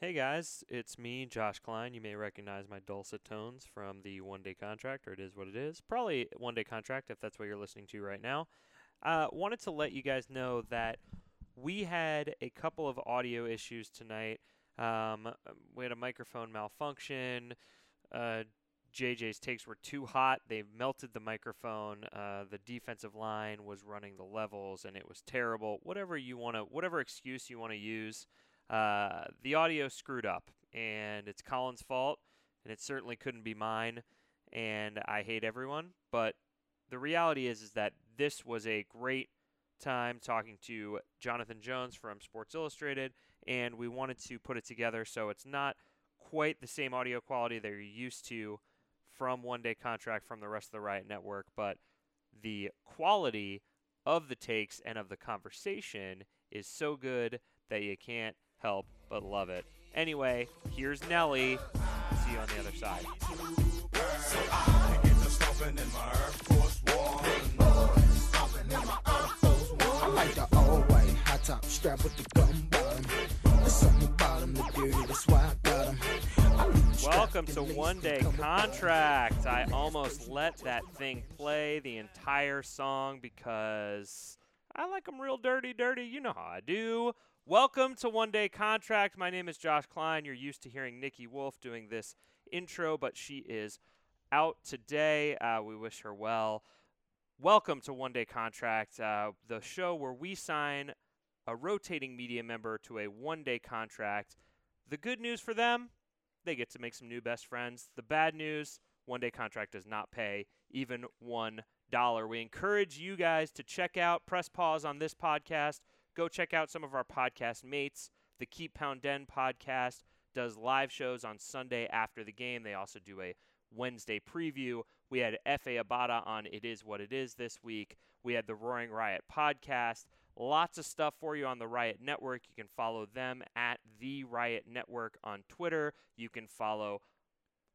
Hey guys, it's me, Josh Klein. You may recognize my dulcet tones from the one day contract, or it is what it is. Probably one day contract if that's what you're listening to right now. Uh, wanted to let you guys know that we had a couple of audio issues tonight. Um, we had a microphone malfunction. Uh, JJ's takes were too hot. They melted the microphone. Uh, the defensive line was running the levels, and it was terrible. Whatever you want to, whatever excuse you want to use, uh, the audio screwed up, and it's Colin's fault, and it certainly couldn't be mine. And I hate everyone, but the reality is, is that this was a great time talking to Jonathan Jones from Sports Illustrated, and we wanted to put it together so it's not quite the same audio quality that you're used to from One Day Contract from the rest of the Riot Network, but the quality of the takes and of the conversation is so good that you can't help but love it. Anyway, here's Nelly. See you on the other side. I like the all white high top strap with the gun bottom. Welcome to One Day. Contract. I almost let that thing play the entire song because I like them real dirty, dirty. You know how I do. Welcome to One Day Contract. My name is Josh Klein. You're used to hearing Nikki Wolf doing this intro, but she is out today. Uh, we wish her well. Welcome to One Day Contract, uh, the show where we sign a rotating media member to a one day contract. The good news for them, they get to make some new best friends. The bad news, one day contract does not pay even one dollar. We encourage you guys to check out, press pause on this podcast. Go check out some of our podcast mates. The Keep Pound Den podcast does live shows on Sunday after the game. They also do a Wednesday preview. We had F.A. Abada on It Is What It Is this week. We had the Roaring Riot podcast. Lots of stuff for you on the Riot Network. You can follow them at The Riot Network on Twitter. You can follow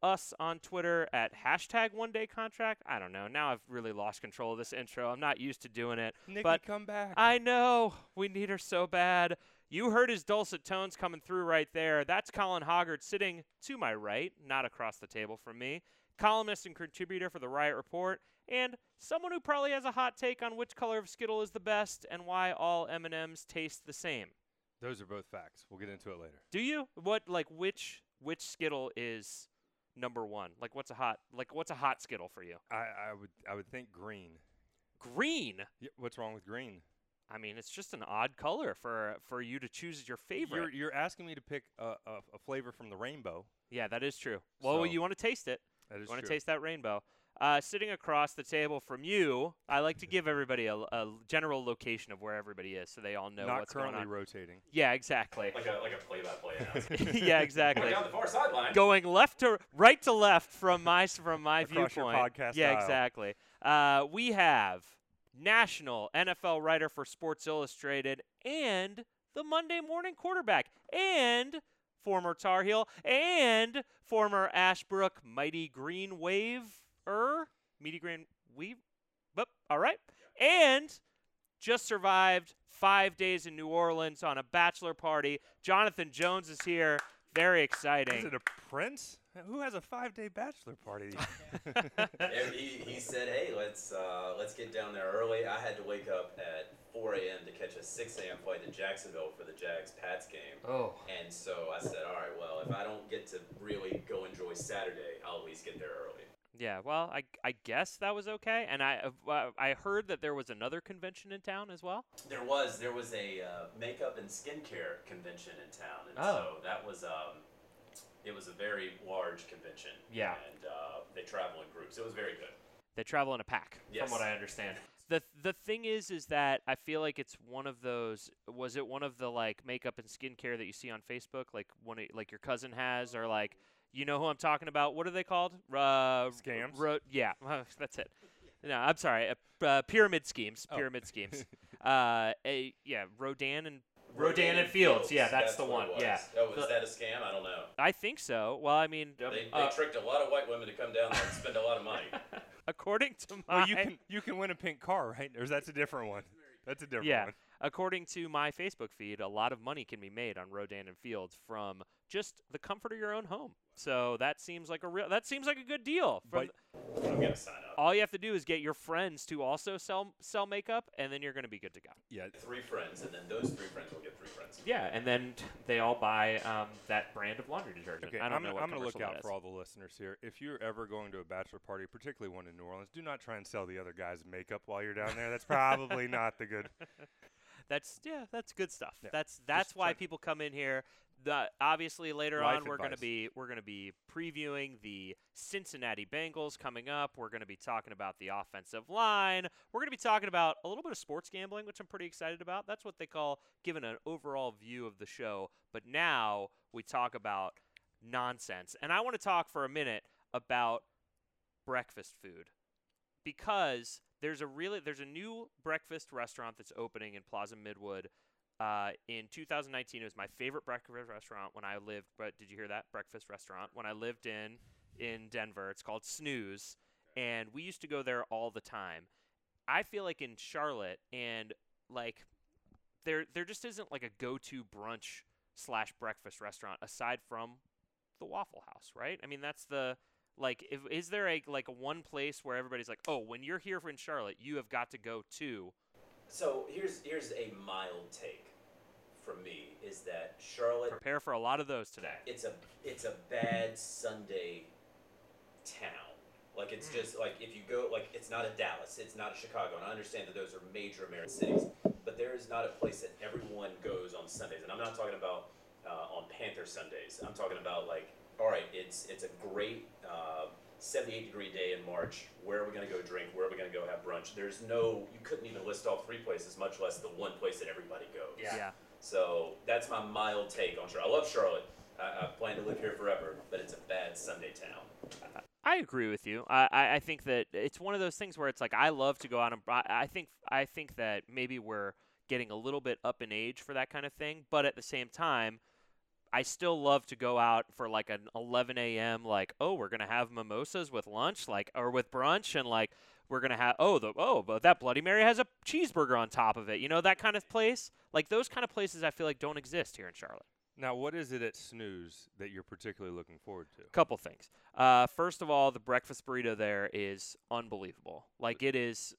us on Twitter at hashtag one day contract. I don't know. Now I've really lost control of this intro. I'm not used to doing it. Nikki, but come back. I know. We need her so bad. You heard his dulcet tones coming through right there. That's Colin Hoggard sitting to my right, not across the table from me. Columnist and contributor for the Riot Report, and someone who probably has a hot take on which color of Skittle is the best and why all M&Ms taste the same. Those are both facts. We'll get into it later. Do you? What like which which Skittle is number 1? Like what's a hot like what's a hot Skittle for you? I, I would I would think green. Green. Yeah, what's wrong with green? I mean, it's just an odd color for for you to choose as your favorite. You're you're asking me to pick a, a, a flavor from the rainbow. Yeah, that is true. Well, So- you want to taste it. That is You want to taste that rainbow. Uh, sitting across the table from you, I like to give everybody a, a general location of where everybody is, so they all know Not what's going currently on. rotating. yeah, exactly. like a like a play-by-play announcer. yeah, exactly. Down the far sideline. Going left to right to left from my from my Across your viewpoint. podcast yeah, aisle. exactly. Uh, we have national NFL writer for Sports Illustrated and the Monday morning quarterback and former Tar Heel and former Ashbrook Mighty Green Waver, Mighty Green we But all right, and just survived five days in New Orleans on a bachelor party. Jonathan Jones is here. Very exciting. Is it a prince? Who has a five-day bachelor party? And he, he said, "Hey, let's uh, let's get down there early." I had to wake up at 4 a.m. to catch a 6 a.m. flight to Jacksonville for the Jags Pats game. Oh. And so I said, "All right, well, if I don't get to really go enjoy Saturday, I'll at least get there early." Yeah, well, I, I guess that was okay. And I uh, I heard that there was another convention in town as well. There was there was a uh, makeup and skincare convention in town, and Oh. so that was um, it was a very large convention. Yeah. And uh, they travel in groups. It was very good. They travel in a pack, Yes. from what I understand. the The thing is, is that I feel like it's one of those. Was it one of the like makeup and skincare that you see on Facebook, like one of, like your cousin has, or like you know who I'm talking about? What are they called? Uh, Scams? Ro- yeah, that's it. No, I'm sorry. Uh, uh, pyramid schemes. Oh. Pyramid schemes. Uh, a, yeah, Rodan and Rodan and Fields. Yeah, that's, the one. was. Yeah. Oh, was The- that a scam? I don't know. I think so. Well, I mean, They, they uh, tricked a lot of white women to come down there and spend a lot of money. according to my well, you can you can win a pink car, right? Or is that's a different one? That's a different yeah, one. according to my Facebook feed, a lot of money can be made on Rodan and Fields from just the comfort of your own home. So that seems like a real that seems like a good deal. For But- the- I'm gonna sign up. all you have to do is get your friends to also sell sell makeup, and then you're going to be good to go. Yeah, Three friends, and then those three friends will get three friends. Yeah, and then they all buy um, that brand of laundry detergent. Okay, I don't am know gonna, what I'm gonna look out for all the listeners here. If you're ever going to a bachelor party, particularly one in New Orleans, do not try and sell the other guys makeup while you're down there. That's probably not the good. That's yeah, that's good stuff. Yeah, That's that's just why try- people come in here. The, obviously later Life on we're going to be we're going to be previewing the Cincinnati Bengals coming up. We're going to be talking about the offensive line. We're going to be talking about a little bit of sports gambling, which I'm pretty excited about. That's what they call giving an overall view of the show. But now we talk about nonsense. And I want to talk for a minute about breakfast food because there's a really there's a new breakfast restaurant that's opening in Plaza Midwood. Uh, in 2019, it was my favorite breakfast restaurant when I lived. But did you hear that breakfast restaurant when I lived in in Denver? It's called Snooze, and we used to go there all the time. I feel like in Charlotte and like there there just isn't like a go-to brunch slash breakfast restaurant aside from the Waffle House, right? I mean that's the like if is there a like a one place where everybody's like, oh, when you're here in Charlotte, you have got to go to So here's here's a mild take from me is that Charlotte prepare for a lot of those today. it's a it's a bad Sunday town. Like it's Hmm. just like if you go like it's not a Dallas, it's not a Chicago, and I understand that those are major American cities, but there is not a place that everyone goes on Sundays. And I'm not talking about uh, on Panther Sundays. I'm talking about like all right, it's it's a great uh, 78 degree day in March. Where are we gonna go drink? Where are we gonna go have brunch? There's no you couldn't even list all three places, much less the one place that everybody goes. Yeah. So that's my mild take on Charlotte. I love Charlotte. I, I plan to live here forever, but it's a bad Sunday town. I agree with you. I, I, I think that it's one of those things where it's like I love to go out and I, I think I think that maybe we're getting a little bit up in age for that kind of thing, but at the same time, I still love to go out for like an 11 a.m. like oh we're gonna have mimosas with lunch like or with brunch and like we're gonna have oh the oh but that Bloody Mary has a cheeseburger on top of it you know that kind of place like those kind of places I feel like don't exist here in Charlotte. Now, what is it at Snooze that you're particularly looking forward to? couple things. Uh, first of all, the breakfast burrito there is unbelievable. Like it is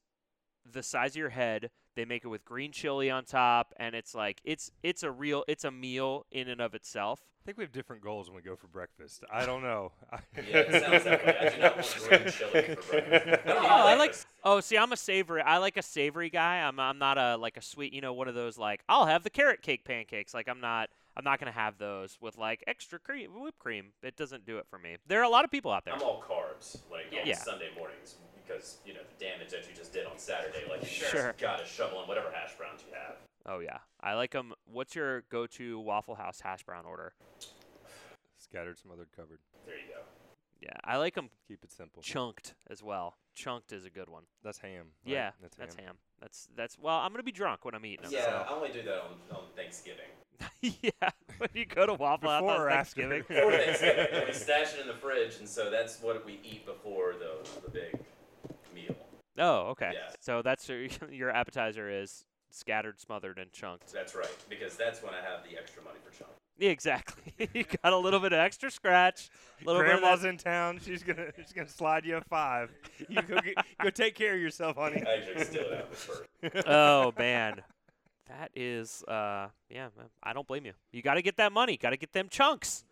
the size of your head. They make it with green chili on top, and it's like it's it's a real it's a meal in and of itself. I think we have different goals when we go for breakfast. I don't know. Yeah, it sounds that way. I do not want green chili for breakfast. I Oh, I like. Oh, see, I'm a savory. I like a savory guy. I'm I'm not a like a sweet. You know, one of those like I'll have the carrot cake pancakes. Like I'm not. I'm not gonna have those with like extra cream, whipped cream. It doesn't do it for me. There are a lot of people out there. I'm all carbs, like on Yeah. Sunday mornings, because you know the damage that you just did on Saturday. Like you Sure. just gotta shovel in whatever hash browns you have. Oh yeah, I like them. What's your go-to Waffle House hash brown order? Scattered, smothered, covered. There you go. Yeah, I like them Keep it simple. chunked as well. Chunked is a good one. That's ham. right? Yeah, that's, that's ham. ham. That's that's well, I'm gonna be drunk when I'm eating them. Yeah, I only do that on, on Thanksgiving. Yeah, when you go to Waffle House Before on or after? Thanksgiving. Before Thanksgiving, we stash it in the fridge, and so that's what we eat before the the big meal. Oh, okay. Yeah. So that's your, your appetizer is scattered, smothered, and chunked. That's right, because that's when I have the extra money for chunk. Yeah, exactly. you got a little bit of extra scratch. Little Grandma's bit in town. She's gonna she's gonna slide you a five. You go get, go take care of yourself, honey. I actually steal it out of the purse. of that. oh man, that is uh yeah. I don't blame you. You got to get that money. Got to get them chunks.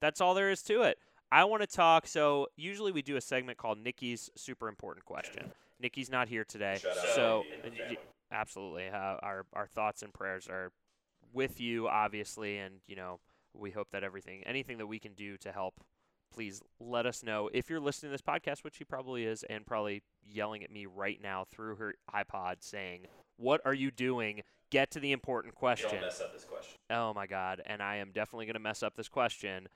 That's all there is to it. I want to talk. So usually we do a segment called Nikki's super important question. Nikki's not here today, so to Nikki and her uh, absolutely, uh, our our thoughts and prayers are with you, obviously, and you know we hope that everything, anything that we can do to help, please let us know. If you're listening to this podcast, which he probably is, and probably yelling at me right now through her iPod, saying, "What are you doing? Get to the important question." Don't mess up this question. Oh my God. And I am definitely going to mess up this question.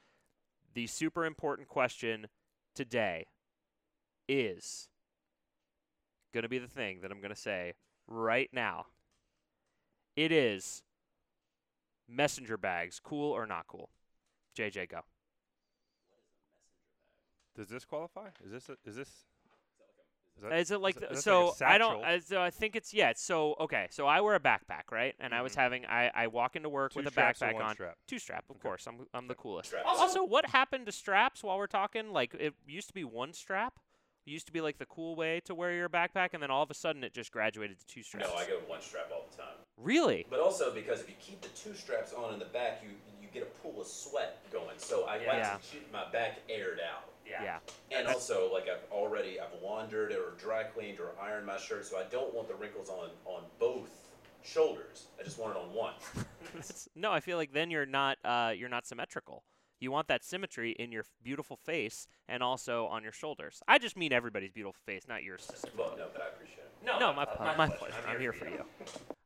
The super important question today is going to be the thing that I'm going to say right now. It is messenger bags, cool or not cool? JJ, go. Does this qualify? Is this a, is this? Is that- Is it like is the- so? like I don't. satchel. uh, So I think it's yeah. So okay. So I wear a backpack, right? And I was Mhm. having I, I walk into work Two with a backpack on. strap? Two strap, of Okay. course. I'm I'm the coolest. Also, what happened to straps while we're talking? Like it used to be one strap. It used to be like the cool way to wear your backpack, and then all of a sudden it just graduated to two straps. No, I go one strap all the time. really? But also because if you keep the two straps on in the back, you you get a pool of sweat going. So I Yeah. like to keep my back aired out. Yeah. yeah. And also, like I've already I've laundered or dry cleaned or ironed my shirt, so I don't want the wrinkles on on both shoulders. I just want it on one. No, I feel like then you're not uh, you're not symmetrical. You want that symmetry in your beautiful face and also on your shoulders. I just mean everybody's beautiful face, not yours. Well, no, but I appreciate it. No, my, pl- my pleasure. I'm here for you.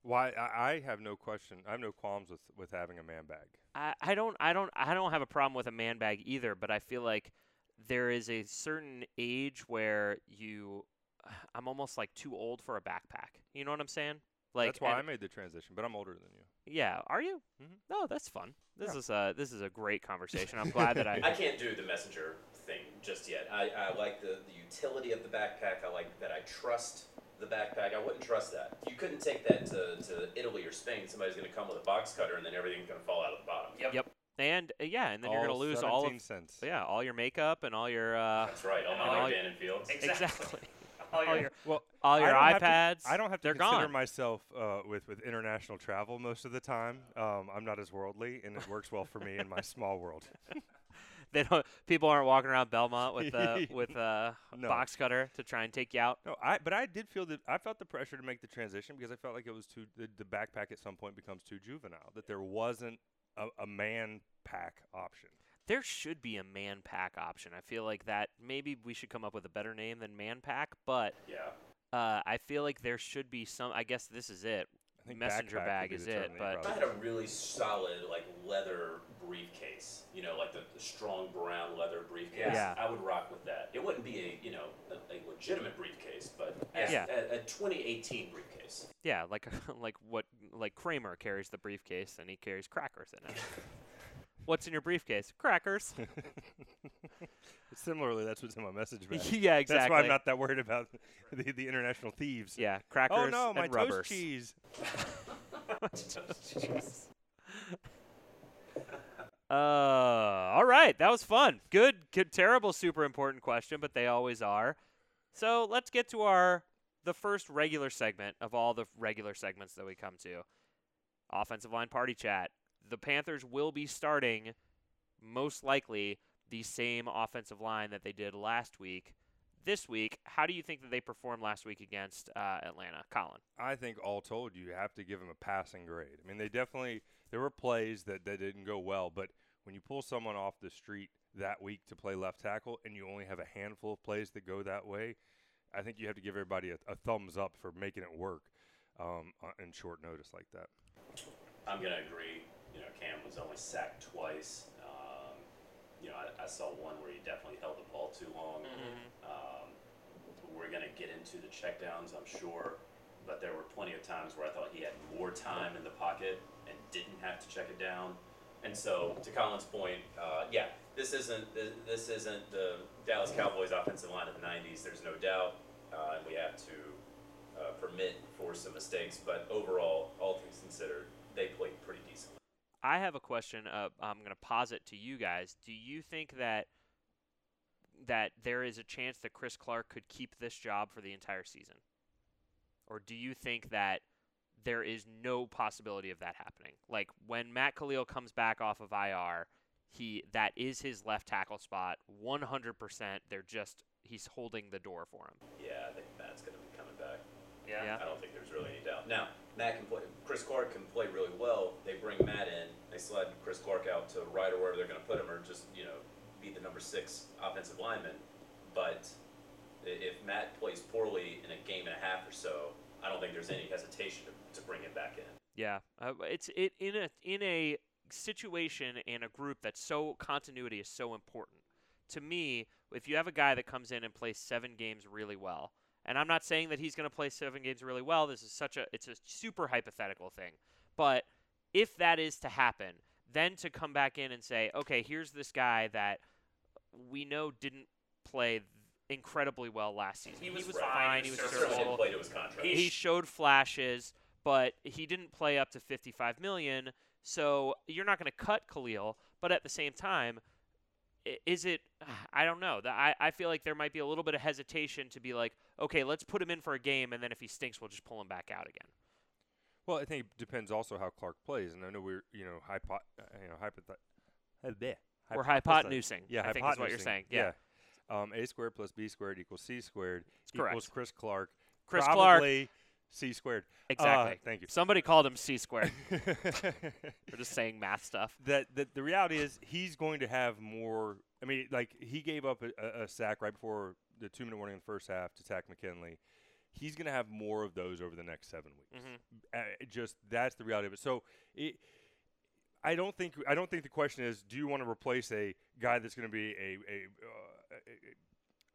Why? I, I have no question. I have no qualms with with having a man bag. I, I don't I don't I don't have a problem with a man bag either, but I feel like there is a certain age where you I'm almost like too old for a backpack. You know what I'm saying? Like That's why I made the transition, but I'm older than you. Yeah, are you? Mhm. No, that's fun. This Yeah. is a this is a great conversation. I'm glad that I I can't do the messenger thing just yet. I, I like the, the utility of the backpack. I like that I trust the backpack. I wouldn't trust that. You couldn't take that to, to Italy or Spain. Somebody's going to come with a box cutter and then everything's going to fall out of the bottom. Yep. Yep. And uh, yeah, and then you're gonna lose all of cents. yeah all your makeup and all your uh, That's right. All my All like your- Dan and Fields. exactly all your Well, all your I don't to- iPads. I don't have to they're consider gone. myself uh, with with international travel most of the time. Um, I'm not as worldly, and it works well for me in my small world. they don't. People aren't walking around Belmont with uh, with uh, a No. box cutter to try and take you out. No, I but I did feel that I felt the pressure to make the transition because I felt like it was too the, the backpack at some point becomes too juvenile. That there wasn't a, a man pack option. There should be a man pack option. I feel like that maybe we should come up with a better name than man pack, but Yeah. uh, I feel like there should be some. I guess this is it. I think Messenger bag is it, term that you but- If I probably- had a really solid, like, leather briefcase, you know, like the, the strong brown leather briefcase, Yeah. I would rock with that. It wouldn't be a, you know, a, a legitimate briefcase, but as Yeah. a, a 2018 briefcase. Yeah, like like what like Kramer carries the briefcase and he carries crackers in it. What's in your briefcase? Crackers. Similarly, that's what's in my message bag. yeah, exactly. That's why I'm not that worried about the, the international thieves. Yeah, crackers Oh no, my and toast rubbers. cheese. Uh, all right, that was fun. Good, good, terrible, super important question, but they always are. So let's get to our the first regular segment of all the regular segments that we come to. Offensive line party chat. The Panthers will be starting, most likely, the same offensive line that they did last week. This week, how do you think that they performed last week against uh, Atlanta, Colin? I think all told, you have to give them a passing grade. I mean, they definitely there were plays that, that didn't go well, but when you pull someone off the street that week to play left tackle, and you only have a handful of plays that go that way, I think you have to give everybody a, a thumbs up for making it work um, uh, in short notice like that. I'm going to agree. You know, Cam was only sacked twice. Um, you know, I, I saw one where he definitely held the ball too long. Um, we're going to get into the checkdowns, I'm sure, but there were plenty of times where I thought he had more time in the pocket and didn't have to check it down. And so, to Colin's point, uh, yeah, this isn't th- this isn't the Dallas Cowboys offensive line of the '90s. There's no doubt, uh, and we have to uh, permit for some mistakes. But overall, all things considered, they played pretty decently. I have a question. Uh, I'm going to posit to you guys. Do you think that that there is a chance that Chris Clark could keep this job for the entire season, or do you think that there is no possibility of that happening? Like when Matt Kalil comes back off of IR, he that is his left tackle spot. 100%. They're just he's holding the door for him. Yeah, I think Matt's going to be coming back. Yeah. I don't think there's really any doubt. Now, Matt can play. Chris Clark can play really well. They bring Matt in. They slide Chris Clark out to right or wherever they're going to put him, or just you know be the number six offensive lineman. But if Matt plays poorly in a game and a half or so, I don't think there's any hesitation to, to bring him back in. Yeah, uh, it's it in a in a situation and a group that's so continuity is so important. To me, if you have a guy that comes in and plays seven games really well, and I'm not saying that he's going to play seven games really well. This is such a it's a super hypothetical thing, but if that is to happen, then to come back in and say, okay, here's this guy that we know didn't play incredibly well last season. He was, was fine. He was certainly didn't serviceable. play to his contract. He showed flashes, but he didn't play up to 55 million. So you're not going to cut Kalil, but at the same time, is it? I don't know. I, I feel like there might be a little bit of hesitation to be like, okay, let's put him in for a game, and then if he stinks, we'll just pull him back out again. Well, I think it depends also how Clark plays, and I know we're you know hypo, uh, you know hypoth- We're hypotenusing. Yeah, I think is what you're saying. Yeah, Um, a squared plus b squared equals c squared correct. equals Chris Clark. Chris Clark. C squared. Exactly. Uh, thank you. Somebody called him C squared. We're just saying math stuff. that, that the reality is he's going to have more. I mean, like he gave up a, a, a sack right before the two minute warning in the first half to Takk McKinley. He's going to have more of those over the next seven weeks. Mhm. Uh, just that's the reality of it. So it, I don't think I don't think the question is do you want to replace a guy that's going to be a a, uh, a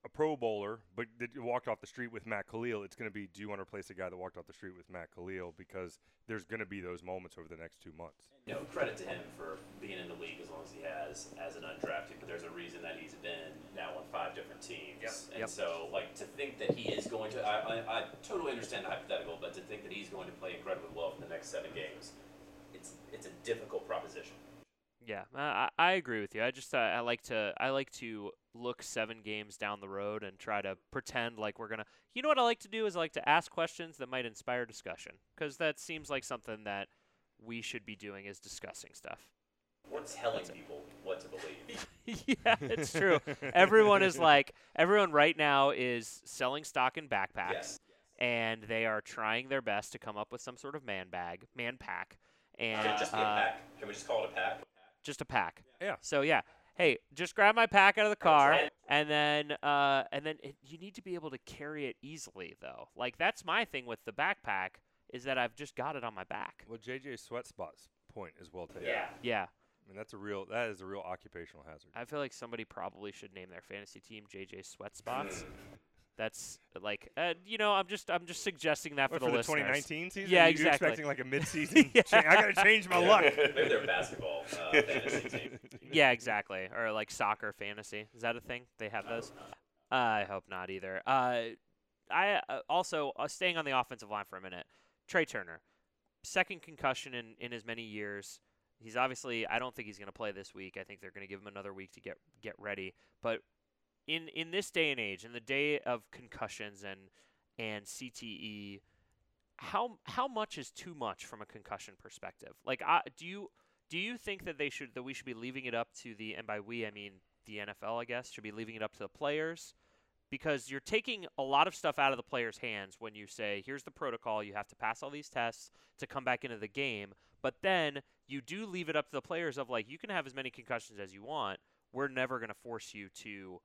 a Pro Bowler but that walked off the street with Matt Kalil? It's going to be do you want to replace a guy that walked off the street with Matt Kalil because there's going to be those moments over the next two months. you know, credit to him for being in the league as long as he has as an undrafted. But there's a reason that he's been now on five different teams. Yep. And Yep. so, like, to think that he is going to, I, I, I totally understand the hypothetical, but to think that he's going to play incredibly well for the next seven games, it's it's a difficult proposition. Yeah, I, I I agree with you. I just uh, I like to I like to look seven games down the road and try to pretend like we're gonna. You know what I like to do is I like to ask questions that might inspire discussion because that seems like something that we should be doing is discussing stuff. Or telling people what to believe. yeah, it's true. everyone is like everyone right now is selling stock in backpacks Yes. and they are trying their best to come up with some sort of man bag, man pack, and Can it just be a uh, pack? Can we just call it a pack? just a pack. Yeah. So yeah, hey, just grab my pack out of the car, and then uh, and then it, you need to be able to carry it easily, though. Like that's my thing with the backpack is that I've just got it on my back. Well, JJ Sweat Spot's point is well taken. Yeah. Yeah, I mean that's a real that is a real occupational hazard. I feel like somebody probably should name their fantasy team JJ Sweat Spots. That's like, uh, you know, I'm just I'm just suggesting that What, for for the the 2019 season? Yeah, Are you exactly. expecting like a mid-season? Yeah. cha- I got to change my luck. Maybe they're a basketball uh, fantasy team. Yeah, exactly. Or like soccer fantasy. Is that a thing? They have those. I hope not either. Uh, I uh, also uh, staying on the offensive line for a minute. Trai Turner, second concussion in in as many years. He's obviously. I don't think he's going to play this week. I think they're going to give him another week to get get ready. But in in this day and age, in the day of concussions and and CTE, how how much is too much from a concussion perspective? Like, I, do you do you think that they should that we should be leaving it up to the and by we I mean the NFL I guess should be leaving it up to the players? Because you're taking a lot of stuff out of the players' hands when you say here's the protocol you have to pass all these tests to come back into the game. But then you do leave it up to the players of like you can have as many concussions as you want. We're never going to force you to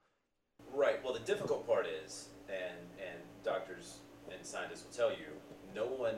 Right. Well, the difficult part is, and and doctors and scientists will tell you, no one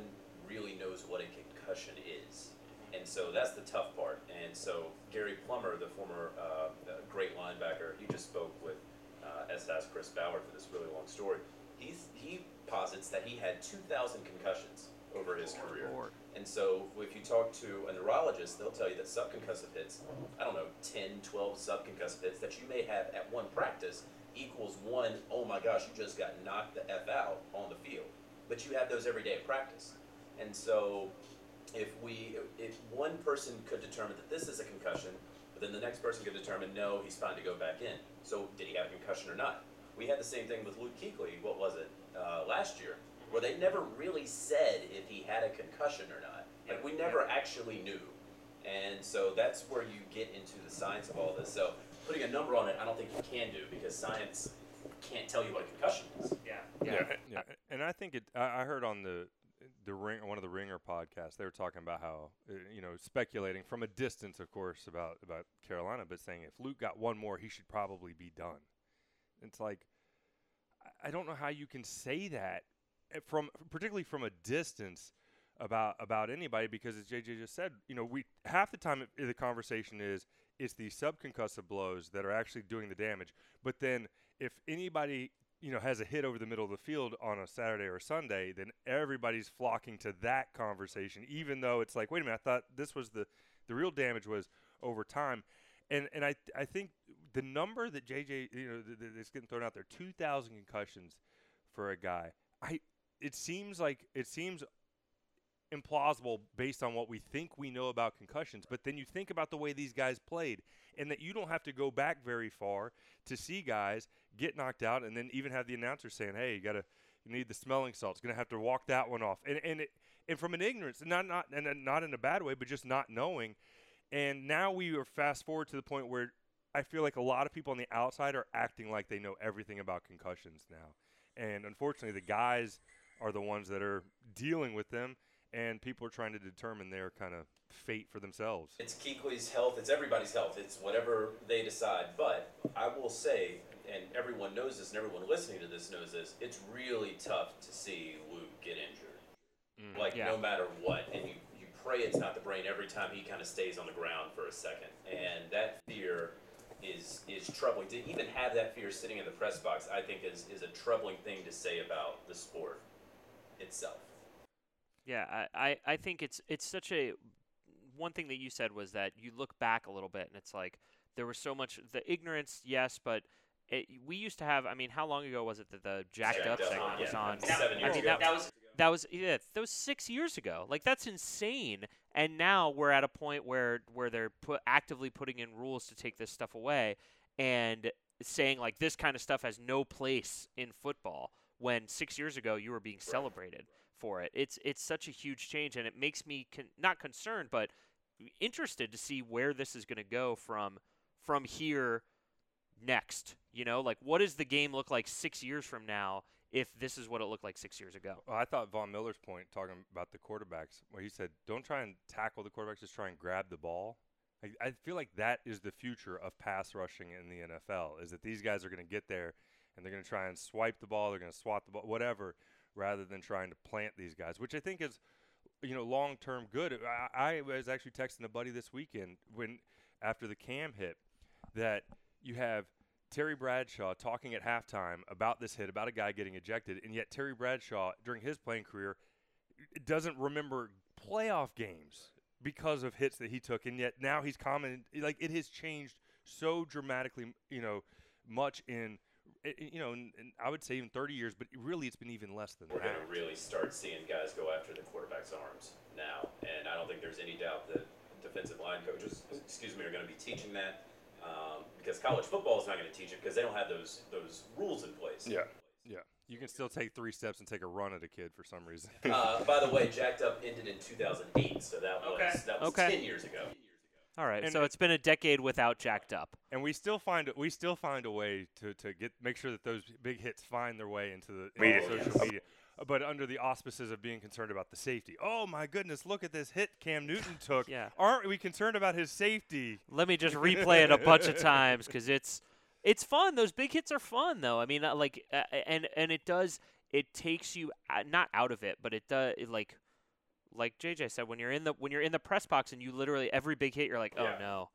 really knows what a concussion is, and so that's the tough part. And so Gary Plummer, the former uh, great linebacker, he just spoke with uh, SS Chris Ballard for this really long story. He's, he posits that he had 2,000 concussions over his career. Lord. And so if you talk to a neurologist, they'll tell you that subconcussive hits, I don't know, 10, 12 subconcussive hits that you may have at one practice equals one, oh my gosh, you just got knocked the F out on the field. But you have those every day at practice. And so if we, if one person could determine that this is a concussion, but then the next person could determine, no, he's fine to go back in. So did he have a concussion or not? We had the same thing with Luke Kuechly, what was it, uh, last year, where they never really said if he had a concussion or not. Like, we never actually knew. And so that's where you get into the science of all this. So putting a number on it, I don't think you can do because science can't tell you what a concussion is. yeah Yeah, yeah. And I think it. I I heard on the the ring one of the Ringer podcasts they were talking about how uh, you know speculating from a distance, of course, about about Carolina, but saying if Luke got one more, he should probably be done. It's like I- I don't know how you can say that eh, from particularly from a distance about about anybody because as JJ just said, you know, we half the time it, the conversation is it's the subconcussive blows that are actually doing the damage. But then if anybody you know has a hit over the middle of the field on a Saturday or Sunday, then everybody's flocking to that conversation, even though it's like, wait a minute, I thought this was the the real damage was over time, and and I I think the number that JJ, you know, th- th- that's getting thrown out there, 2,000 concussions for a guy. I it seems like it seems implausible based on what we think we know about concussions, but then you think about the way these guys played and that you don't have to go back very far to see guys get knocked out and then even have the announcer saying, "Hey, you got to you need the smelling salts. Going to have to walk that one off." And and it, and from an ignorance, not not and not in a bad way, but just not knowing. And now we are fast forward to the point where I feel like a lot of people on the outside are acting like they know everything about concussions now. And unfortunately, the guys are the ones that are dealing with them, and people are trying to determine their kind of fate for themselves. It's Kuechly's health. It's everybody's health. It's whatever they decide. But I will say, and everyone knows this, and everyone listening to this knows this. It's really tough to see Luke get injured, mm, like Yeah. no matter what. And you you pray it's not the brain every time he kind of stays on the ground for a second. And that fear is is troubling. To even have that fear sitting in the press box, I think is is a troubling thing to say about the sport itself. Yeah, I, I, I think it's it's such a one thing that you said was that you look back a little bit and it's like there was so much the ignorance, yes, but it, we used to have. I mean, how long ago was it that the jacked, Jacked up Up, segment was on? seven I years mean, ago. that, was that was yeah, that was six years ago. Like that's insane. And now we're at a point where where they're put actively putting in rules to take this stuff away and saying like this kind of stuff has no place in football. When six years ago you were being celebrated for it. It's it's such a huge change, and it makes me con- not concerned, but interested to see where this is going to go from from here next. You know, like what does the game look like six years from now if this is what it looked like six years ago? Well, I thought Von Miller's point talking about the quarterbacks, where he said, "Don't try and tackle the quarterbacks; just try and grab the ball." I, feel like that is the future of pass rushing in the NFL. Is that these guys are going to get there and they're going to try and swipe the ball, they're going to swat the ball, whatever, rather than trying to plant these guys, which I think is, you know, long term good. I, I was actually texting a buddy this weekend when after the cam hit that you have Terry Bradshaw talking at halftime about this hit, about a guy getting ejected, and yet Terry Bradshaw, during his playing career, doesn't remember playoff games because of hits that he took, and yet now he's commenting like it has changed so dramatically, you know, much in, you know, in, in, I would say even 30 years, but really it's been even less than that. We're that. going to really start seeing guys go after the quarterback's arms now, and I don't think there's any doubt that defensive line coaches, excuse me, are going to be teaching that um, because college football is not going to teach it because they don't have those those rules in place. Yeah, yeah. You can still take three steps and take a run at a kid for some reason. Uh, by the way, Jacked Up ended in 2008, so that was Okay. that was Okay. 10 years ago. All right, And so it- it's been a decade without jacked up. and we still find we still find a way to, to get make sure that those big hits find their way into the into Media. social Yes. media, but under the auspices of being concerned about the safety. Oh my goodness, look at this hit Cam Newton took. Yeah. Aren't we concerned about his safety? Let me just replay it a bunch of times because it's it's fun. Those big hits are fun, though. I mean, uh, like, uh, and and it does it takes you uh, not out of it, but it does it, like like JJ said when you're in the when you're in the press box and you literally every big hit you're like, oh Yeah. no,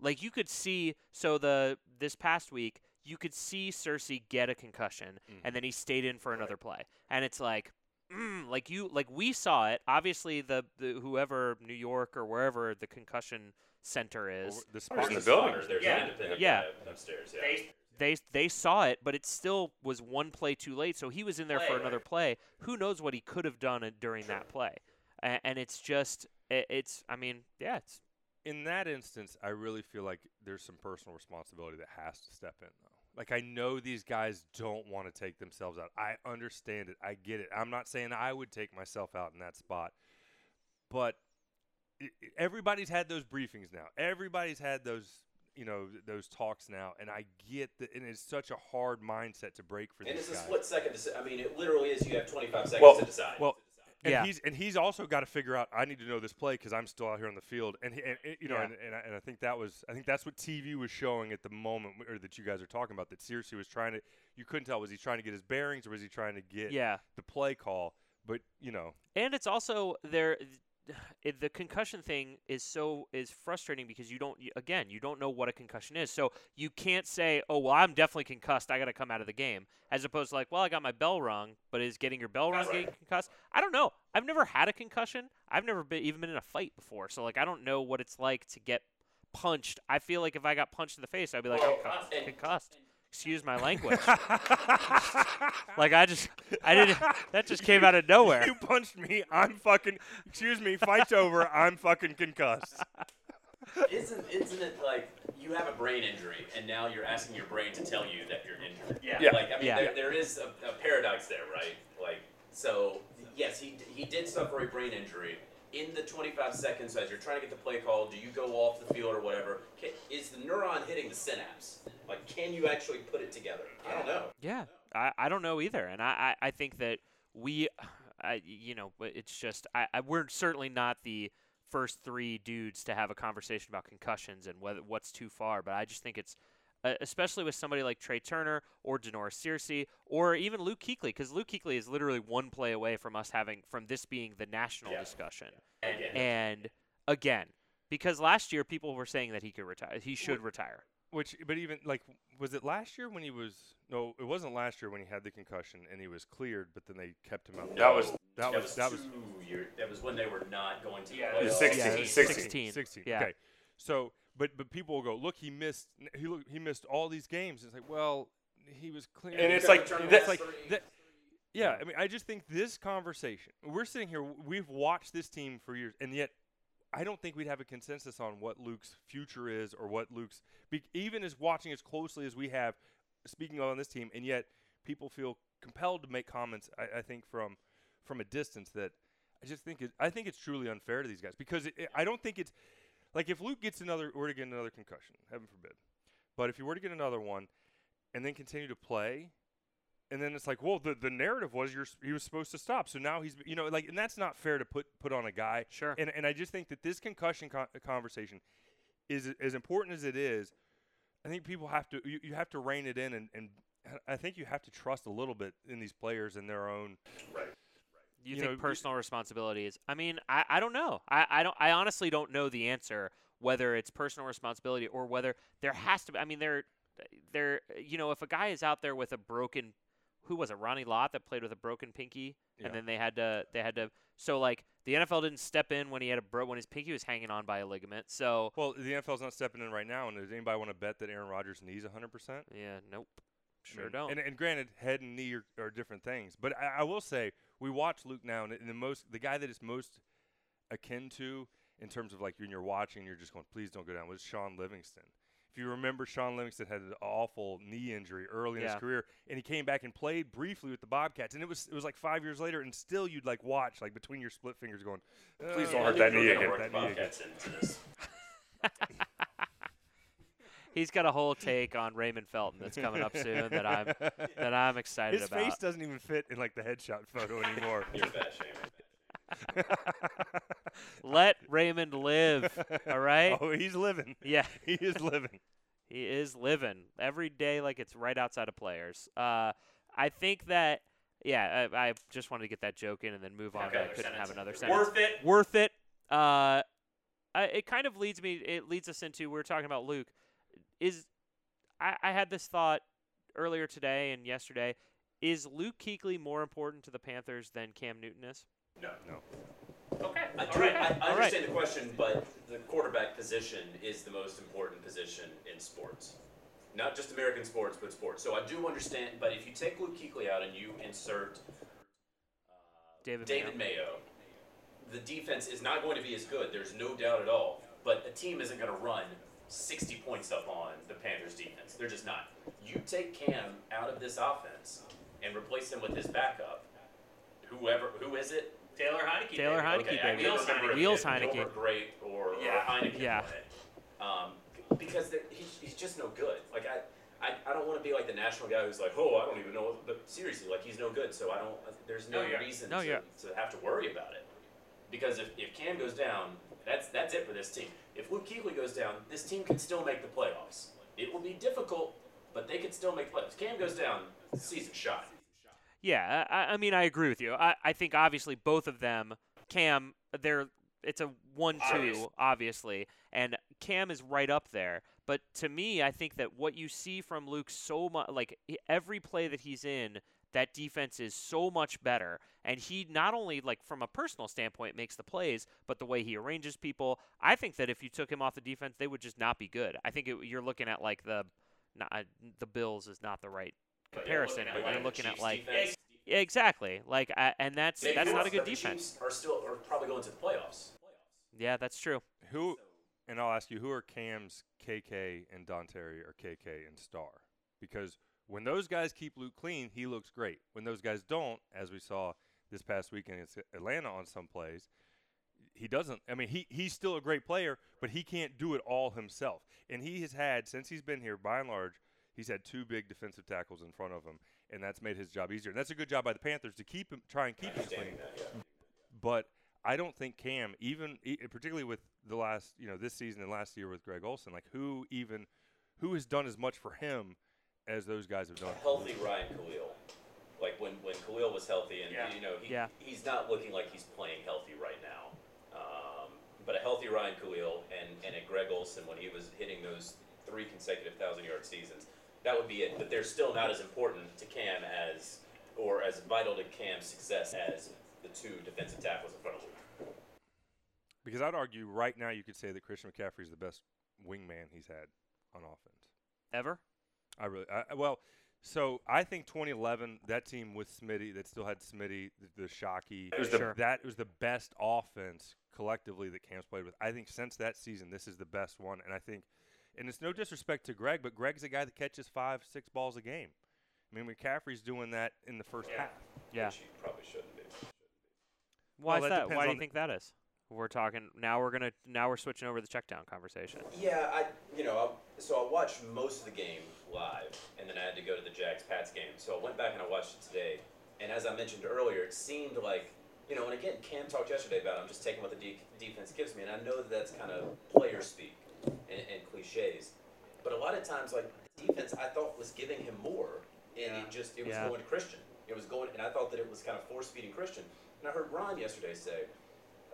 like you could see. So the this past week you could see Searcy get a concussion, and then he stayed in for another play, and it's like. Mm, like you, like we saw it. Obviously, the, the whoever New York or wherever the concussion center is, Over the spot the the building. building. There's Yeah. Yeah. upstairs. Yeah. they they they saw it, but it still was one play too late. So he was in there for Play, another play. Who knows what he could have done uh, during that play? A- and it's just i it's. I mean, yeah, it's in that instance, I really feel like there's some personal responsibility that has to step in, though. Like, I know these guys don't want to take themselves out. I understand it. I get it. I'm not saying I would take myself out in that spot, but i i- everybody's had those briefings now. Everybody's had those, you know, those talks now, and I get that. And it's such a hard mindset to break for And these it's a split second. Deci- I mean, it literally is. You have 25 seconds Well- to decide. well, and Yeah. he's and he's also got to figure out. I need to know this play because I'm still out here on the field, and, he, and and, you know, Yeah. and, and, I, and I think that was I think that's what TV was showing at the moment, or that you guys are talking about. That Searcy was trying to. You couldn't tell was he trying to get his bearings or was he trying to get yeah. the play call? But you know, And it's also there. It, the concussion thing is so is frustrating because you don't again you don't know what a concussion is. So you can't say oh well I'm definitely concussed. I got to come out of the game as opposed to like well I got my bell rung but is getting your bell rung Right. getting concussed? I don't know. I've never had a concussion. I've never been even been in a fight before. So like I don't know what it's like to get punched, I feel like if I got punched in the face, I'd be like, Well, I'm co- and- concussed. Excuse my language. like I just, I didn't. That just came out of nowhere. you punched me. I'm fucking. Excuse me. Fight's over. I'm fucking concussed. Isn't isn't it like you have a brain injury and now you're asking your brain to tell you that you're injured? Yeah. Yeah. Like I mean, Yeah. there, there is a, a paradox there, right? Like so, yes, he he did suffer a brain injury. In the 25 seconds as you're trying to get the play call, do you go off the field or whatever? Ca is the neuron hitting the synapse? Like, can you actually put it together? I don't know. Yeah, I, I don't know either, and I, I, I think that we, I, you know, it's just I, I we're certainly not the first three dudes to have a conversation about concussions and whether what's too far, but I just think it's. Uh, especially with somebody like Trai Turner or Da'Norris Searcy or even Luke Kuechly, because Luke Kuechly is literally one play away from us having from this being the national Yeah. discussion. Again. And again, because last year people were saying that he could retire, he should retire. Which, but even like, was it last year when he was? No, it wasn't last year when he had the concussion and he was cleared, but then they kept him out. No, that was that was two year, that was when they were not going to. Yeah, the it was playoffs. 16, yeah, it was 16, 16. 16. Yeah. Okay. So, but but people will go, look, he missed he look, he missed all these games. It's like, well, he was clear. And it's like that's like that. Yeah, I mean, I just think this conversation. We're sitting here. We've watched this team for years, and yet I don't think we'd have a consensus on what Luke's future is or what Luke's be, even as watching as closely as we have. Speaking on this team, and yet people feel compelled to make comments. I, I think from from a distance that I just think it, I think it's truly unfair to these guys because it, it- I don't think it's like if Luke gets another were to get another concussion, heaven forbid, but if he were to get another one and then continue to play. And then it's like, well, the, the narrative was you're, he was supposed to stop, so now he's, you know, like, and that's not fair to put put on a guy. Sure. And and I just think that this concussion con- conversation is as important as it is. I think people have to you, you have to rein it in, and, and I think you have to trust a little bit in these players and their own. Right. You, you think know, personal responsibility is? I mean, I, I don't know. I, I don't. I honestly don't know the answer whether it's personal responsibility or whether there has to be. I mean, there, there. You know, if a guy is out there with a broken, who was it? Ronnie Lott that played with a broken pinky, Yeah. and then they had to they had to. So like the NFL didn't step in when he had a bro when his pinky was hanging on by a ligament. So Well, the NFL's not stepping in right now, and does anybody want to bet that Aaron Rodgers' knee's 100 percent? yeah, nope. Sure mean, don't. And, and granted, head and knee are, are different things. But I, I will say, we watch Luke now, and the most the guy that is most akin to in terms of like when you're watching, you're just going, please don't go down. Was Shaun Livingston. If you remember, Shaun Livingston had an awful knee injury early in Yeah. his career, and he came back and played briefly with the Bobcats, and it was it was like five years later, and still you'd like watch like between your split fingers, going, please don't hurt that knee again. work That the knee again. Bobcats into this. He's got a whole take on Raymond Felton that's coming up soon that I'm that I'm excited His about. His face doesn't even fit in like the headshot photo anymore. You're fat shaming. Let Raymond live. All right. oh, he's living. Yeah, He is living. he is living every day like it's right outside of players. Uh, I think that. Yeah, I, I just wanted to get that joke in and then move on. Okay, but I couldn't have another sentence. Worth it. Worth it. Uh, I, it kind of leads me. It leads us into we are talking about Luke. Is I, I had this thought earlier today and yesterday. Is Luke Kuechly more important to the Panthers than Cam Newton is? No. No. Okay. I, All do, right. I, I All right. understand the question, but the quarterback position is the most important position in sports. Not just American sports, but sports. So I do understand, but if you take Luke Kuechly out and you insert uh, David David Mayo, the defense is not going to be as good. There's no doubt at all. But a team isn't going to run 60 points up on the Panthers defense. They're just not. You take Cam out of this offense and replace him with his backup. Whoever, who is it? Taylor Heinicke. Taylor baby. Heinicke, okay, I baby. Wheels Heinicke. Wheels Heinicke. Gilbert Grape or, Yeah. or Heinicke Yeah. Um, because he's, he's just no good. Like I, I, I don't want to be like the national guy who's like, oh, I don't even know. But seriously, like he's no good. So I don't. There's no No, yeah. reason No, to, yeah. to have to worry about it. Because if, if Cam goes down, that's that's it for this team. If Luke Kuechly goes down, this team can still make the playoffs. It will be difficult, but they can still make the playoffs. Cam goes down, season shot. Yeah, I, I mean, I agree with you. I, I think obviously both of them, Cam, they're it's a one-two, Obvious. obviously, and Cam is right up there. But to me, I think that what you see from Luke so much, like every play that he's in, that defense is so much better. And he not only like from a personal standpoint makes the plays, but the way he arranges people. I think that if you took him off the defense, they would just not be good. I think it, you're looking at like the not, uh, the Bills is not the right But comparison. You're looking at, you're looking at like yeah, exactly like I, and that's Maybe that's not a worse, good but the defense. Chiefs are still are probably going to the playoffs. Yeah, that's true. Who? And I'll ask you, who are Cam's KK and Dante or KK and Star? Because when those guys keep Luke clean, he looks great. When those guys don't, as we saw this past weekend in Atlanta on some plays, he doesn't. I mean, he he's still a great player, but he can't do it all himself. And he has had since he's been here, by and large, he's had two big defensive tackles in front of him, and that's made his job easier. And that's a good job by the Panthers to keep him, try and keep him clean. That, yeah. But I don't think Cam, even particularly with the last, you know, this season and last year with Greg Olsen, like who even, who has done as much for him as those guys have done. Healthy Ryan Kalil. Like when, when Kalil was healthy, and Yeah. you know he, Yeah. he's not looking like he's playing healthy right now. Um, but a healthy Ryan Kalil and, and a Greg Olsen when he was hitting those three consecutive thousand yard seasons, that would be it. But they're still not as important to Cam as, or as vital to Cam's success as the two defensive tackles in front of Luke. Because I'd argue right now you could say that Christian McCaffrey is the best wingman he's had on offense. Ever? I really, I, well, so I think 2011 that team with Smitty that still had Smitty, the, the Shockey, it was Sure. the, that was the best offense collectively that Cam's played with. I think since that season, this is the best one, and I think, and it's no disrespect to Greg, but Greg's a guy that catches five, six balls a game. I mean, McCaffrey's doing that in the first Yeah. half. Yeah. Which he probably shouldn't be. Why Well, is that that? Why do on you think that is? We're talking now. We're gonna now we're switching over to the check down conversation. Yeah, I you know I, so I watched most of the game live, and then I had to go to the Jags Pats game. So I went back and I watched it today, and as I mentioned earlier, it seemed like you know, and again, Cam talked yesterday about I'm just taking what the de- defense gives me, and I know that that's kind of player speak and, and cliches, but a lot of times like defense I thought was giving him more, and he just it was Yeah. going to Christian. It was going, and I thought that it was kind of force feeding Christian. And I heard Ron yesterday say,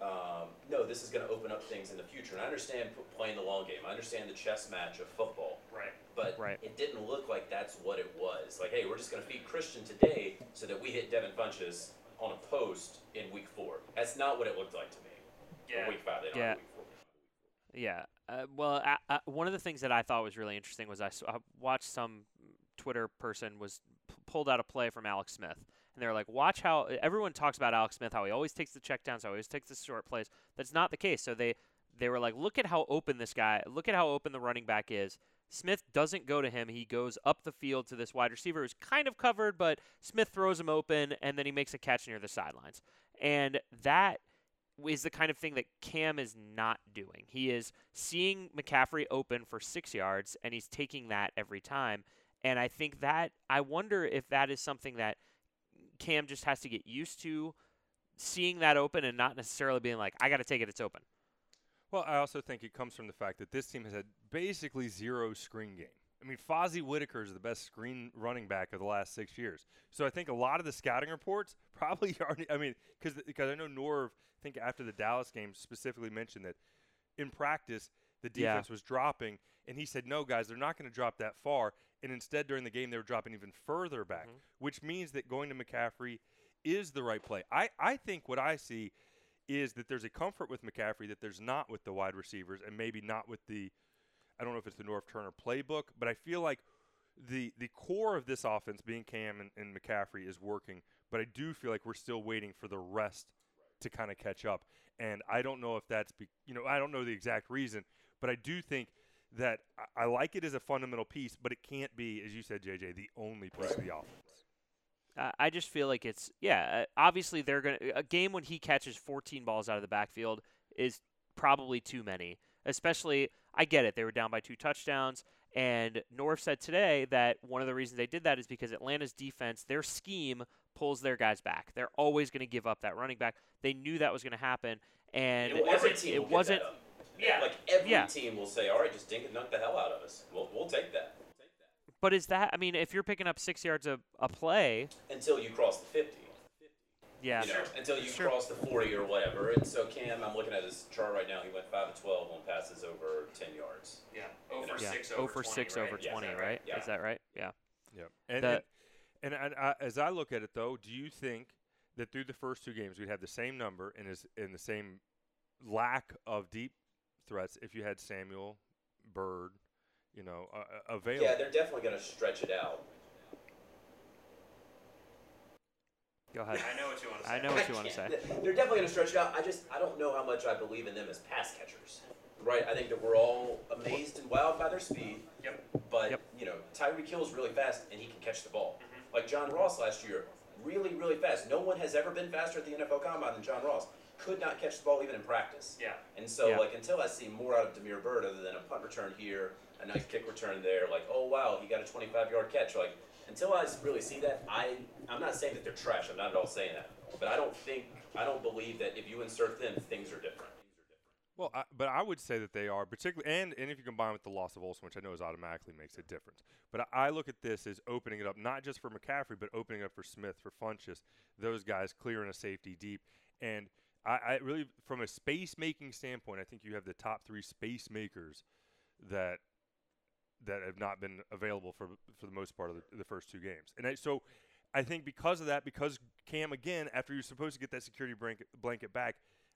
um, no, this is going to open up things in the future. And I understand p- playing the long game. I understand the chess match of football. Right. But Right. it didn't look like that's what it was. Like, hey, we're just going to feed Christian today so that we hit Devin Funchess on a post in week four. That's not what it looked like to me. Or week five. They don't Yeah. have week four. Yeah. Uh, well, uh, uh, one of the things that I thought was really interesting was I, s- I watched some Twitter person was p- pulled out a play from Alex Smith, and they're like, "Watch how everyone talks about Alex Smith, how he always takes the checkdowns, how he always takes the short plays." That's not the case. So they they were like, "Look at how open this guy. Look at how open the running back is." Smith doesn't go to him. He goes up the field to this wide receiver who's kind of covered, but Smith throws him open, and then he makes a catch near the sidelines. And that is the kind of thing that Cam is not doing. He is seeing McCaffrey open for six yards, and he's taking that every time. And I think that I wonder if that is something that Cam just has to get used to seeing that open and not necessarily being like, I got to take it, it's open. Well, I also think it comes from the fact that this team has had basically zero screen game. I mean, Fozzie Whitaker is the best screen running back of the last six years. So I think a lot of the scouting reports probably already. I mean, because because I know Norv, I think after the Dallas game specifically mentioned that in practice the Yeah. defense was dropping, and he said, "No, guys, they're not going to drop that far." And instead, during the game, they were dropping even further back, Mhm. which means that going to McCaffrey is the right play. I I think what I see is that there's a comfort with McCaffrey that there's not with the wide receivers, and maybe not with the I don't know if it's the Norv Turner playbook, but I feel like the the core of this offense, being Cam and, and McCaffrey, is working. But I do feel like we're still waiting for the rest to kind of catch up. And I don't know if that's be, you know I don't know the exact reason, but I do think that I, I like it as a fundamental piece, but it can't be, as you said, JJ, the only piece of the offense. Uh, I just feel like it's yeah. uh, Obviously, they're gonna a game when he catches 14 balls out of the backfield is probably too many. Especially, I get it. They were down by two touchdowns, and Norv said today that one of the reasons they did that is because Atlanta's defense, their scheme pulls their guys back. They're always going to give up that running back. They knew that was going to happen, and Yeah, well, every it, it wasn't. That up. yeah, Like every yeah. team will say, all right, just dink it, knock the hell out of us. We'll, we'll take that. But is that? I mean, if you're picking up six yards a, a play, Until you cross the 50. yeah, you know, until you Sure. cross the 40 or whatever. And so Cam, I'm looking at his chart right now. He went 5 of 12 on passes over 10 yards. Yeah. You oh know, Over yeah, six oh over for 20, six right? over Yeah, is 20, that right? right? Yeah. Is that right? Yeah. Yep. And, The- and And, and I, as I look at it, though, do you think that through the first two games we'd have the same number and is in the same lack of deep threats if you had Samuel, Byrd, you know, uh, available? Yeah, they're definitely going to stretch it out. Go ahead. I know what you want to say. I know what you want to say. They're definitely going to stretch it out. I just I don't know how much I believe in them as pass catchers. Right? I think that we're all amazed and wowed by their speed. Yep. But Yep. you know, Tyreek Hill's really fast and he can catch the ball. Like John Ross last year, really, really fast. No one has ever been faster at the NFL Combine than John Ross. Could not catch the ball even in practice. Yeah. And so, Yeah. like, until I see more out of Damiere Byrd, other than a punt return here, a nice kick return there, like, oh wow, he got a 25-yard catch. Like, until I really see that, I I'm not saying that they're trash. I'm not at all saying that. But I don't think I don't believe that if you insert them, things are different. Well, I, but I would say that they are particularly, and and if you combine with the loss of Olsen, which I know is automatically makes a difference. But I, I look at this as opening it up not just for McCaffrey, but opening up for Smith, for Funchess, those guys clearing a safety deep, and I, I really, from a space making standpoint, I think you have the top three space makers that that have not been available for for the most part of the, the first two games, and I, so. I think because of that, because Cam again, after you're supposed to get that security blanket, blanket back,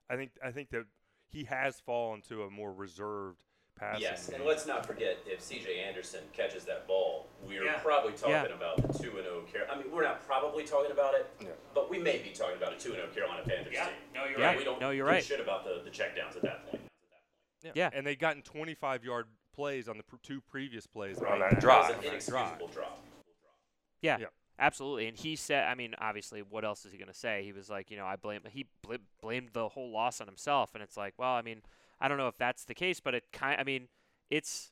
I think I think that he has fallen to a more reserved passing. Yes, and let's not forget if C.J. Anderson catches that ball, we're Yeah. probably talking Yeah. about the two and zero. Car- I mean, we're not probably talking about it, Yeah. but we may be talking about a two and zero Carolina Panthers Yeah. team. No, you're Yeah. right. We don't No, you're give a right. Shit about the the checkdowns at that point. Yeah. yeah, and they'd gotten 25 yard plays on the pr- two previous plays On on that that It drive. was an inexcusable drop. Yeah, Yeah. absolutely. And he said, I mean, obviously, what else is he going to say? He was like, you know, I blame. He bl- blamed the whole loss on himself, and it's like, well, I mean, I don't know if that's the case, but it kind. I mean, it's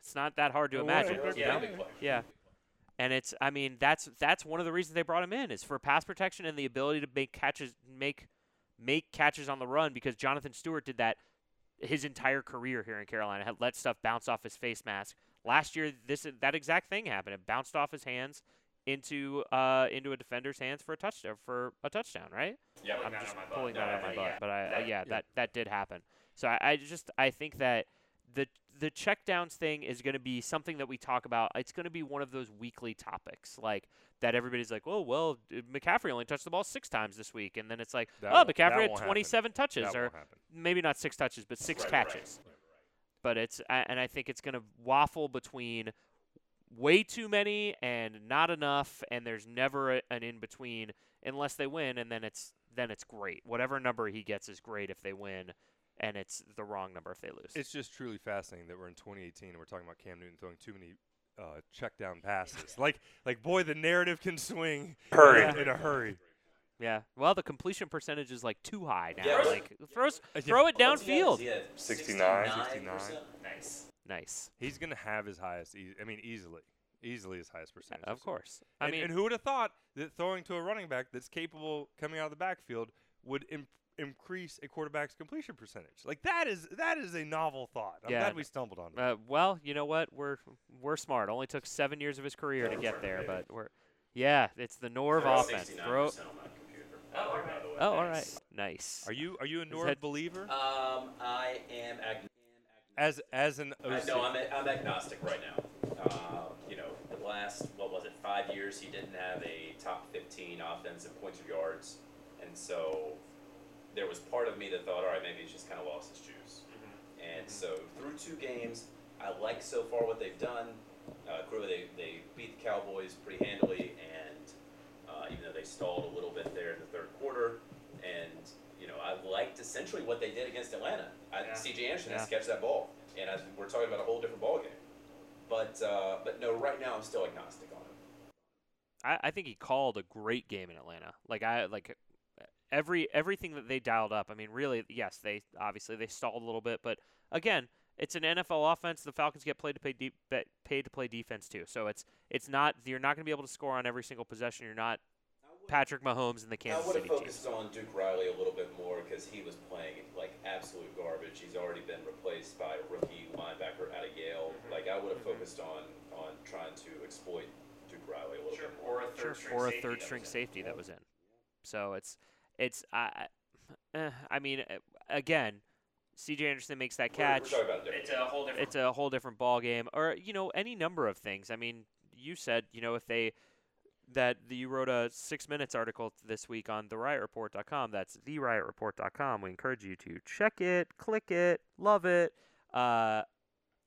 it's not that hard to Well, imagine. it- you Yeah, know? Yeah. And it's I mean that's that's one of the reasons they brought him in is for pass protection and the ability to make catches make make catches on the run because Jonathan Stewart did that his entire career here in Carolina had let stuff bounce off his face mask. Last year this that exact thing happened. It bounced off his hands into uh into a defender's hands for a touchdown for a touchdown, right? Yeah, I'm that just on my butt. pulling No, that I out of my think, butt, yeah. but I, uh, That- yeah, that that did happen. So I, I just I think that the the checkdowns thing is going to be something that we talk about. It's going to be one of those weekly topics, like that everybody's like, oh well, McCaffrey only touched the ball six times this week, and then it's like, That oh, McCaffrey had won't happen. 27 touches, That or maybe not six touches, but six Right, right. catches. But it's and I think it's going to waffle between way too many and not enough, and there's never a, an in between unless they win, and then it's then it's great. Whatever number he gets is great if they win, and it's the wrong number if they lose. It's just truly fascinating that we're in 2018 and we're talking about Cam Newton throwing too many uh, check down passes. like, like boy, the narrative can swing Hurry. in, in a hurry. yeah. Well, the completion percentage is like too high now. Yeah, like throws, yeah. throw it What's he downfield. he at 69? 69%? Nice. Nice. He's gonna have his highest. E- I mean, easily, easily his highest percentage. Of course. I and, mean, and who would have thought that throwing to a running back that's capable coming out of the backfield would Im- increase a quarterback's completion percentage? Like that is that is a novel thought. I'm Yeah, glad we stumbled on it. Uh, well, you know what? We're we're smart. Only took seven years of his career to get there, but we're yeah. It's the Norv Throw offense. 69% Throw. on my computer. Oh, all right. by the way. Oh, all right. Nice. Are you are you a Is Norv that- believer? Um, I am ag- as as an I, OC? no, I'm, a, I'm agnostic right now. Uh, you know, the last what was it, five years he didn't have a top 15 offensive points of yards, and so there was part of me that thought, all right, maybe he's just kind of lost his juice. And so through two games, I like so far what they've done. Uh, clearly, they, they beat the Cowboys pretty handily, and uh, even though they stalled a little bit there in the third quarter, and you know, I liked essentially what they did against Atlanta. I, Yeah. C.J. Anderson has to catch that ball, and I, we're talking about a whole different ball game. But uh, but no, right now I'm still agnostic on him. I, I think he called a great game in Atlanta. Like I like every everything that they dialed up. I mean, really, yes, they obviously they stalled a little bit, but again, it's an NFL offense. The Falcons get paid to play deep, paid to play defense too. So it's it's not you're not going to be able to score on every single possession. You're not Patrick Mahomes and the Kansas. City. I would have focused on Duke Riley a little bit more because he was playing like absolute garbage. He's already been replaced by a rookie linebacker out of Yale. Mm-hmm. Like I would have mm-hmm. focused on on trying to exploit Duke Riley a little Sure. bit more. Or a third Sure, string or a safety third that string was in. safety that was in. So it's it's I I- eh, I mean uh, again, C.J. Anderson makes that We're- catch. We're about It's a whole different. it's a whole different ball game or you know any number of things i mean you said you know if they that you wrote a six minutes article this week on theriotreport.com. That's theriotreport.com. We encourage you to check it, click it, love it. Uh,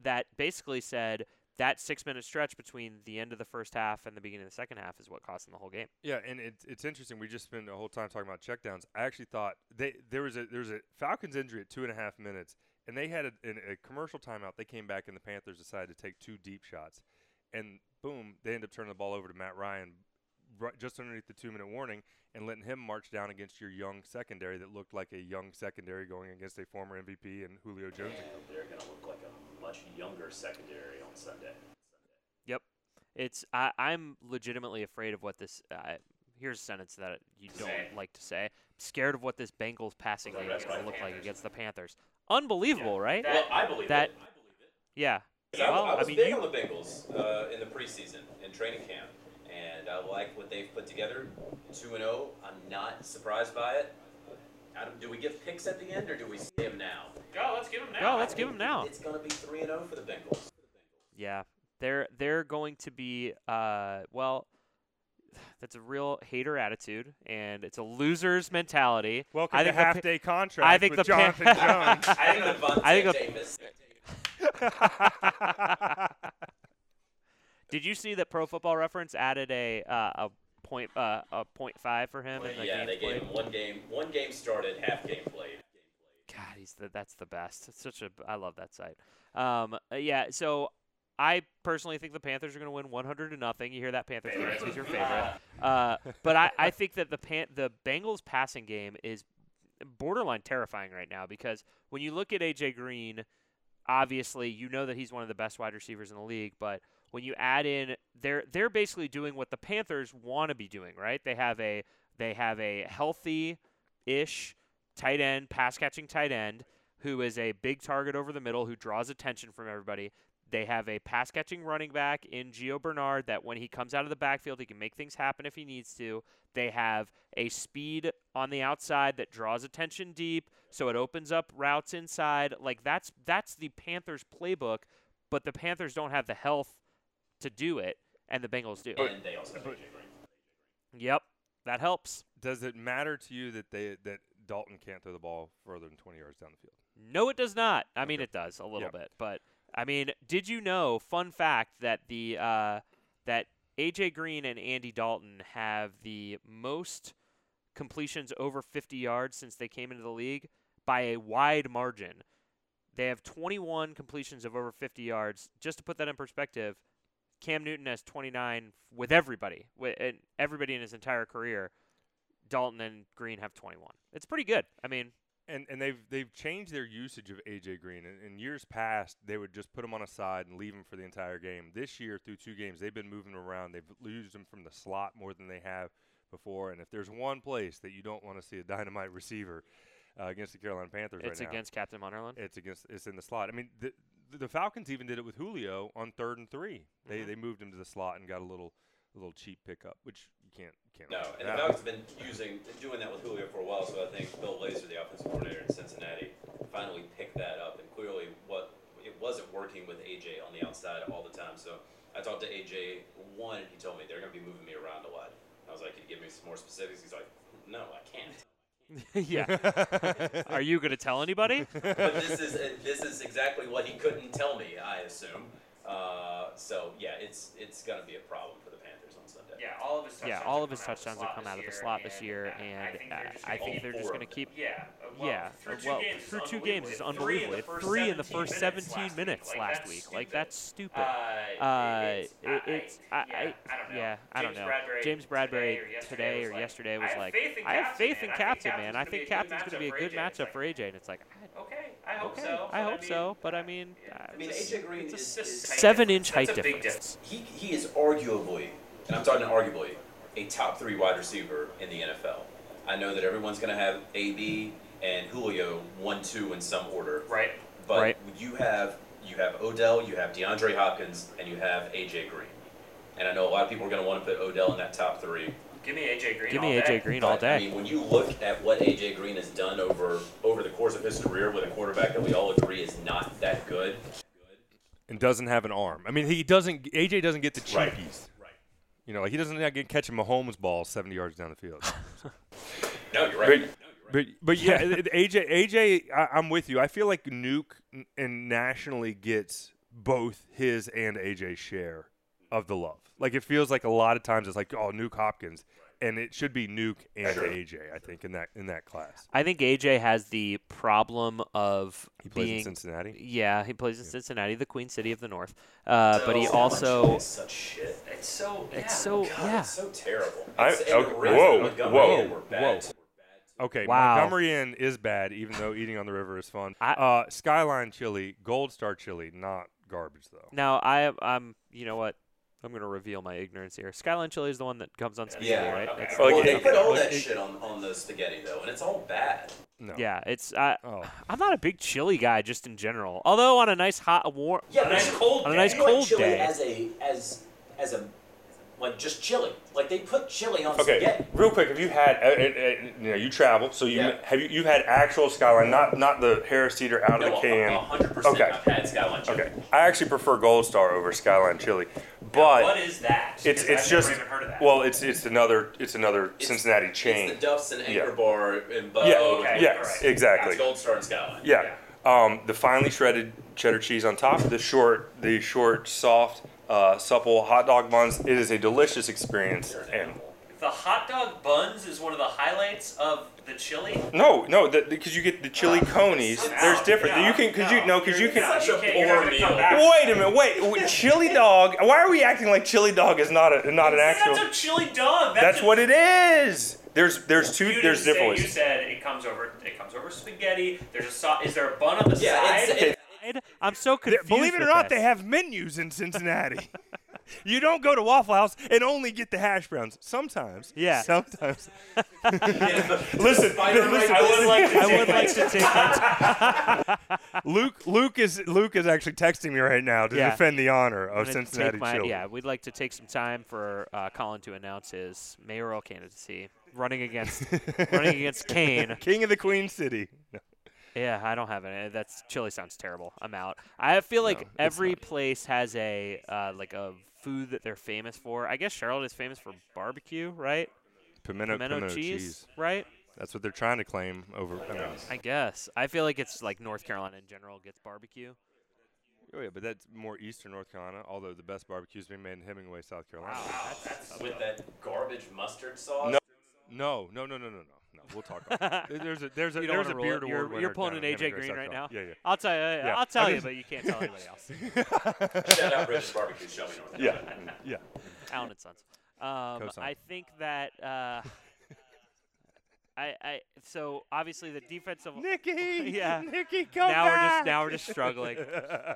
that basically said that six minute stretch between the end of the first half and the beginning of the second half is what cost them the whole game. Yeah, and it's it's interesting. We just spent the whole time talking about checkdowns. I actually thought they there was a there was a Falcons injury at two and a half minutes, and they had a, in a commercial timeout. They came back, and the Panthers decided to take two deep shots, and boom, they end up turning the ball over to Matt Ryan, right, just underneath the two minute warning, and letting him march down against your young secondary that looked like a young secondary going against a former MVP and Julio Jones. They're going to look like a much younger secondary on Sunday. Yep. It's I, I'm legitimately afraid of what this. Uh, here's a sentence that you don't Say. like to say. scared of what this Bengals passing game is going to look like against the Panthers. Unbelievable, right? well, I believe that- it. I believe it. yeah. I, Well, I I was mean, big you- on the Bengals uh, in the preseason in training camp, and I like what they've put together. Two and zero. I'm not surprised by it. Adam, do we give picks at the end, or do we see them now? Go, let's give him now. Go, let's give them now. It's going to be three and zero for the Bengals. Yeah, they're they're going to be uh well. That's a real hater attitude, and it's a loser's mentality. Welcome I to think the half Pa- day contract I think with the Pan- Jonathan Jones. I think Devontae I think the- Davis. Did you see that Pro Football Reference added a uh, a point uh, a point five for him in the yeah, game they played? gave him one game. One game started, half game played. God, he's the, that's the best. It's such a I love that site. Um, uh, yeah. So I personally think the Panthers are going to win 100 to nothing. You hear that, Panthers fans? Who's your favorite? Uh, but I, I think that the pan- the Bengals passing game is borderline terrifying right now because when you look at AJ Green, obviously you know that he's one of the best wide receivers in the league, but when you add in they're they're basically doing what the Panthers want to be doing, right? They have a they have a healthy ish tight end, pass catching tight end who is a big target over the middle who draws attention from everybody. They have a pass catching running back in Gio Bernard that when he comes out of the backfield, he can make things happen if he needs to. They have a speed on the outside that draws attention deep, so it opens up routes inside. Like that's that's the Panthers playbook, but the Panthers don't have the health to do it, and the Bengals do. And they also have Yep, that helps. Does it matter to you that they that Dalton can't throw the ball further than 20 yards down the field? No, it does not. I mean, it does a little Yeah. bit, but I mean, did you know? Fun fact that the uh, that AJ Green and Andy Dalton have the most completions over 50 yards since they came into the league by a wide margin. They have 21 completions of over 50 yards. Just to put that in perspective, Cam Newton has 29 with everybody, with and everybody in his entire career. Dalton and Green have 21. It's pretty good. I mean, And and they've they've changed their usage of AJ Green. In, in years past, they would just put him on a side and leave him for the entire game. This year, through two games, they've been moving him around. They've used him from the slot more than they have before. And if there's one place that you don't want to see a dynamite receiver uh, against the Carolina Panthers it's right now, against Captain Munnerlyn. it's against it's in the slot. I mean, the the Falcons even did it with Julio on third and 3 They Mhm. they moved him to the slot and got a little a little cheap pickup, which you can't can't. No, and the. Falcons have been using doing that with Julio for a while. So I think Bill Lazor, the offensive coordinator in Cincinnati, finally picked that up. And clearly, what it wasn't working with AJ on the outside all the time. So I talked to AJ one, and he told me they're going to be moving me around a lot. I was like, "Can you give me some more specifics?" He's like, "No, I can't." yeah. Are you going to tell anybody? but this is this is exactly what he couldn't tell me. I assume. Uh, so yeah, it's it's going to be a problem for the Panthers on Sunday. Yeah, all of his touchdowns. yeah, all have of his come out touchdowns have come out of the slot this year, uh, and I uh, think they're just I gonna think keep- they're just going to keep. Yeah, uh, well, yeah, through uh, two well, games is through two games is unbelievable. Three in the first Three in the 17 minutes last week. Like, that's week. Like stupid. that's stupid. Uh, Uh, it's, I- it's I, I, yeah, I, I don't know. yeah, I don't James know. Bradbury today today or or yesterday yesterday was was like, like, I have faith in Captain, man. I think Captain, Captain's gonna be a good Captain's going to be a matchup for AJ. It's matchup like, for AJ. And it's like, I- Okay, I hope okay, so. I but hope mean, so, but I uh, mean, yeah. uh, I mean, AJ Green is, is seven-inch height That's difference. he he is arguably, and I'm talking arguably, a top three wide receiver in the NFL. I know that everyone's going to have AB and Julio one, two in some order, Right. but Right. you have you have Odell, you have DeAndre Hopkins, and you have AJ Green. And I know a lot of people are going to want to put Odell in that top three. Give me AJ Green. Give all me day. AJ Green all day. I mean, when you look at what AJ Green has done over over the course of his career with a quarterback that we all agree is not that good, and doesn't have an arm. I mean, he doesn't. AJ doesn't get the Right. cheapies. Right. You know, like he doesn't get catching Mahomes ball 70 yards down the field. No, you're right. But, but but yeah, it- it- AJ AJ, I, I'm with you. I feel like Nuke and nationally gets both his and AJ's share of the love. Like it feels like a lot of times it's like oh Nuke Hopkins, and it should be Nuke and Sure. AJ. I think in that in that class. I think AJ has the problem of He plays being in Cincinnati. Yeah, he plays in Cincinnati, the Queen City of the North. Uh, but he also it's such shit. It's so. it's yeah. so God, yeah. it's so terrible. I- It's- and okay, the Reds whoa, and Montgomery whoa, whoa. Were bad too. Okay, Wow. Montgomery Inn is bad, even though eating on the river is fun. I- uh, Skyline chili, Gold Star chili, not garbage though. Now I I'm you know what I'm gonna reveal my ignorance here. Skyline chili is the one that comes on spaghetti, Yeah, right? okay. It's- Well, well, they put all that shit on, on the spaghetti though, and it's all bad. No. yeah, it's I Oh. I'm not a big chili guy just in general. Although on a nice hot warm Yeah, On a but nice cold on a nice cold chili day. as a as as a like just chili. Like they put chili on Okay, spaghetti. real quick, have you had? Uh, uh, uh, you know, you travel, so you Yeah. have you you had actual Skyline, not not the Harris Teeter out of the can. hundred percent. Okay. I've had Skyline chili. Okay, I actually prefer Gold Star over Skyline chili, Now, but what is that? it's it's just never even heard of that. well, it's it's another it's another It's- Cincinnati chain. It's the Duffs and Yeah. Anchor Bar and Bo. yeah, okay, yes, alright. exactly. That's Gold Star and Skyline. Yeah. Um, the finely shredded cheddar cheese on top, the short, the short, soft, uh, supple hot dog buns. It is a delicious experience. And animal. the hot dog buns is one of the highlights of the chili. no, no, because you get the chili conies. There's different. no, you can, cause you no, cause you can. Such a You can't- you're not poor meal. Wait a minute. Wait, wait, chili dog. Why are we acting like chili dog is not a not an actual? That's a chili dog. That's, That's a, what it is. There's there's two there's different say, You said it comes over. It comes over spaghetti. There's a sauce. Is there a bun on the Yeah, side? it's, it, I'm so There- confused. Believe it or not, this. they have menus in Cincinnati. you don't go to Waffle House and only get the hash browns. Sometimes. Yeah. Sometimes. yeah, Listen, listen, I would like to. I would like to take that. Luke Luke is Luke is actually texting me right now to Yeah. defend the honor of Cincinnati my, chili. Yeah, we'd like to take some time for uh, Colin to announce his mayoral candidacy, running against running against Kane. King of the Queen City. No. Yeah, I don't have any. That's chili sounds terrible. I'm out. I feel like No, every not. place has a uh, like a food that they're famous for. I guess Charlotte is famous for barbecue, right? Pimento, Pimento, pimento cheese, cheese. right? That's what they're trying to claim over. I mean, I guess. I feel like it's like North Carolina in general gets barbecue. oh yeah, but that's more eastern North Carolina. Although the best barbecue's been made in Hemingway, South Carolina. Wow, that's with that garbage mustard sauce. No. No, no, no, no, no, no, no. We'll talk about it. There's a there's a You there's a beard it. award You're- winner you're pulling down an AJ Green right now? Yeah, yeah. I'll tell you. Yeah, I'll tell you, but you can't tell anybody else. Shout out Bridges Barbecue, Shelby North. yeah, yeah. Allen and Sons. Um, I think that. Uh, I, I so obviously the defensive. Nicky, Yeah. Nicky, come now we're just now we're just struggling.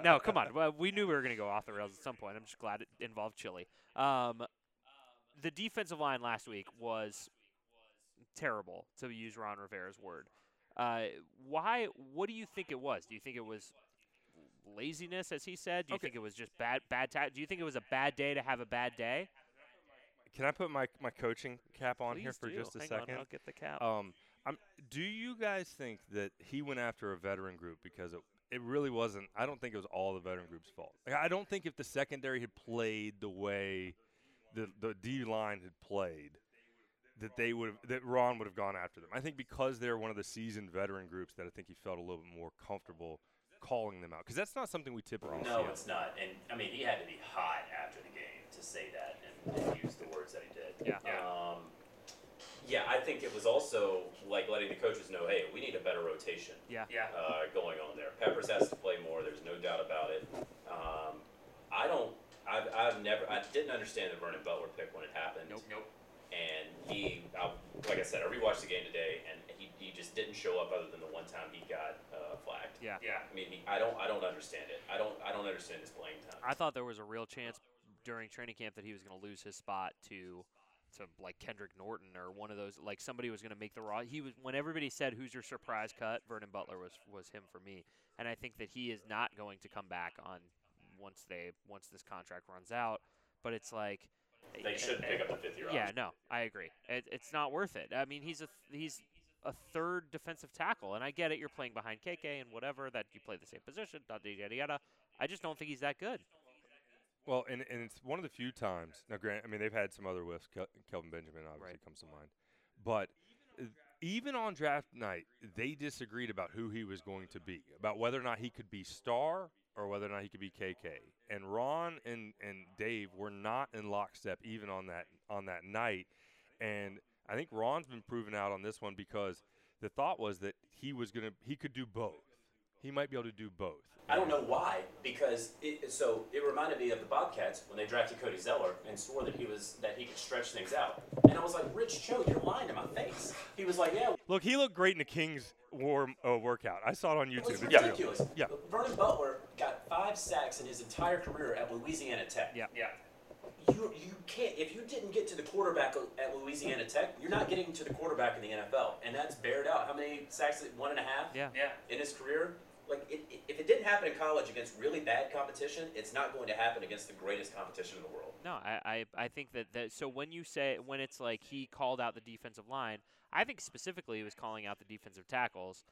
no, come on. Well, we knew we were going to go off the rails at some point. I'm just glad it involved Chile. Um, the defensive line last week was terrible, to use Ron Rivera's word. Uh, why? What do you think it was? Do you think it was laziness, as he said? Do you Okay. think it was just bad bad ta- Do you think it was a bad day to have a bad day? Can I put my my coaching cap on here for do. just a Hang on, second? I'll get the cap. Um, I'm, do you guys think that he went after a veteran group because it, it really wasn't? I don't think it was all the veteran group's fault. Like, I don't think if the secondary had played the way the the D line had played, that they would that Ron would have gone after them. I think because they're one of the seasoned veteran groups that I think he felt a little bit more comfortable calling them out because that's not something we typically see. No, out it's not. And I mean, he had to be hot after the game to say that and, and use the words that he did. Yeah. Yeah. Um, yeah, I think it was also like letting the coaches know, hey, we need a better rotation yeah. yeah. uh, going on there. Peppers has to play more. There's no doubt about it. Um, I don't. I've, I've never. I didn't understand the Vernon Butler pick when it happened. Nope. Nope. And he, I, like I said, I rewatched the game today, and he, he just didn't show up other than the one time he got uh, flagged. Yeah. Yeah. I mean, he, I don't. I don't understand it. I don't. I don't understand his playing time. I thought there was a real chance during training camp that he was going to lose his spot to to like Kendrick Norton or one of those like somebody was going to make the raw. He was when everybody said who's your surprise cut, Vernon Butler was was him for me. And I think that he is not going to come back on once they once this contract runs out. But it's like They should pick up the fifth year yeah, option. no, I agree. It, it's not worth it. I mean, he's a he's a third defensive tackle, and I get it. You're playing behind KK and whatever that you play the same position. Yada yada yada. I just don't think he's that good. Well, and, and it's one of the few times. Now, grant, I mean, they've had some other whiffs. Kel- Kelvin Benjamin obviously Right. comes to mind, but uh, even on draft night, they disagreed about who he was going to be, about whether or not he could be star or whether or not he could be KK. And Ron and and Dave were not in lockstep even on that on that night. And I think Ron's been proven out on this one because the thought was that he was gonna he could do both. He might be able to do both. I don't know why, because it, so it reminded me of the Bobcats when they drafted Cody Zeller and swore that he was that he could stretch things out. And I was like, Rich Cho, you're lying to my face. He was like, Yeah, Look, he looked great in the Kings war uh, workout. I saw it on it YouTube. was It's real. ridiculous. Yeah. Vernon Butler got five sacks in his entire career at Louisiana Tech. Yeah. Yeah. You you can't if you didn't get to the quarterback at Louisiana Tech, you're not getting to the quarterback in the NFL, and that's bared out. How many sacks? One and a half. Yeah. Yeah. in his career. Like, it, it, if it didn't happen in college against really bad competition, it's not going to happen against the greatest competition in the world. No, I, I, I think that, that so when you say when it's like he called out the defensive line, I think specifically he was calling out the defensive tackles,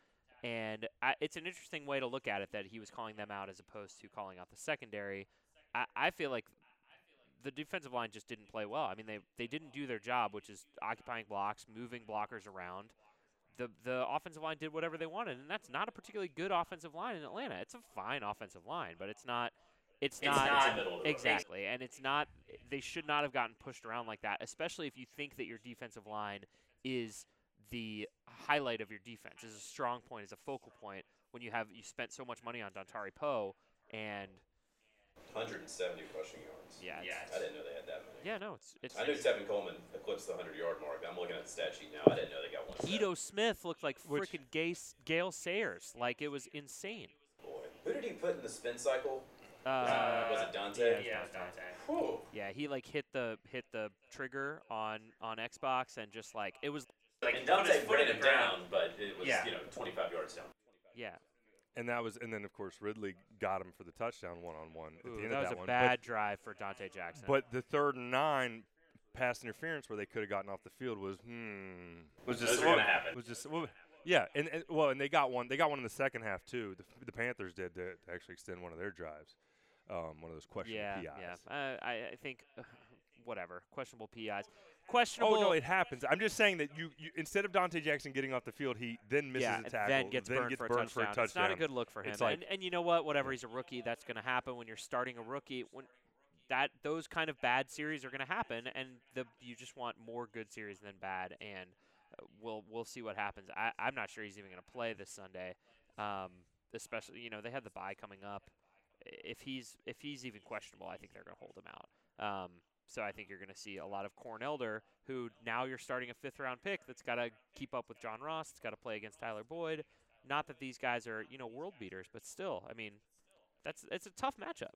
and I, it's an interesting way to look at it that he was calling them out as opposed to calling out the secondary. I, I feel like the defensive line just didn't play well. I mean, they they didn't do their job, which is occupying blocks, moving blockers around. The the offensive line did whatever they wanted, and that's not a particularly good offensive line in Atlanta. It's a fine offensive line, but it's not. It's, It's not. not- It's a middle of the road. Exactly, and it's not. They should not have gotten pushed around like that, especially if you think that your defensive line is the highlight of your defense, is a strong point, is a focal point. When you have you spent so much money on Dontari Poe, and 170 rushing yards. yeah, Yeah. it's- I didn't know they had that many. yeah, no, it's it's. I knew Tevin Coleman eclipsed the 100 yard mark. I'm looking at the stat sheet now. I didn't know they got one. set. Ito Smith looked like freaking Gay, Gale Sayers, like it was insane. Boy. Who did he put in the spin cycle? Uh, was it Donte? yeah, Yeah, it's Donte. Donte. Whew. Yeah, he like hit the hit the trigger on on Xbox and just like it was Like And put Donte his foot in ran him down, but it was Yeah. you know 25 yards down. yeah. And that was, and then of course Ridley got him for the touchdown one on one at the end that of was that a one. bad drive for Donte Jackson. But, but the third and nine pass interference where they could have gotten off the field was hmm was just Those are gonna happen. was just well, yeah, and, and well, and they got one. They got one in the second half too. The, the Panthers did to, to actually extend one of their drives. Um, one of those questionable yeah, PIs. yeah. Uh, I I think whatever questionable PIs. Questionable. Oh no, it happens. I'm just saying that you, you instead of Donte Jackson getting off the field, he then misses yeah, a tackle, then gets burned, for, a touchdown. It's not a good look for him. Like- and, and you know what? Whatever, he's a rookie. That's going to happen when you're starting a rookie. When that those kind of bad series are going to happen, and the you just want more good series than bad. And uh, we'll we'll see what happens. I, I'm not sure he's even going to play this Sunday. Um, especially, you know, they have the bye coming up. If he's if he's even questionable, I think they're going to hold him out. Um, so I think you're going to see a lot of Corn Elder, who now you're starting a fifth round pick that's got to keep up with John Ross. It's got to play against Tyler Boyd. Not that these guys are you know world beaters, but still, I mean, that's it's a tough matchup.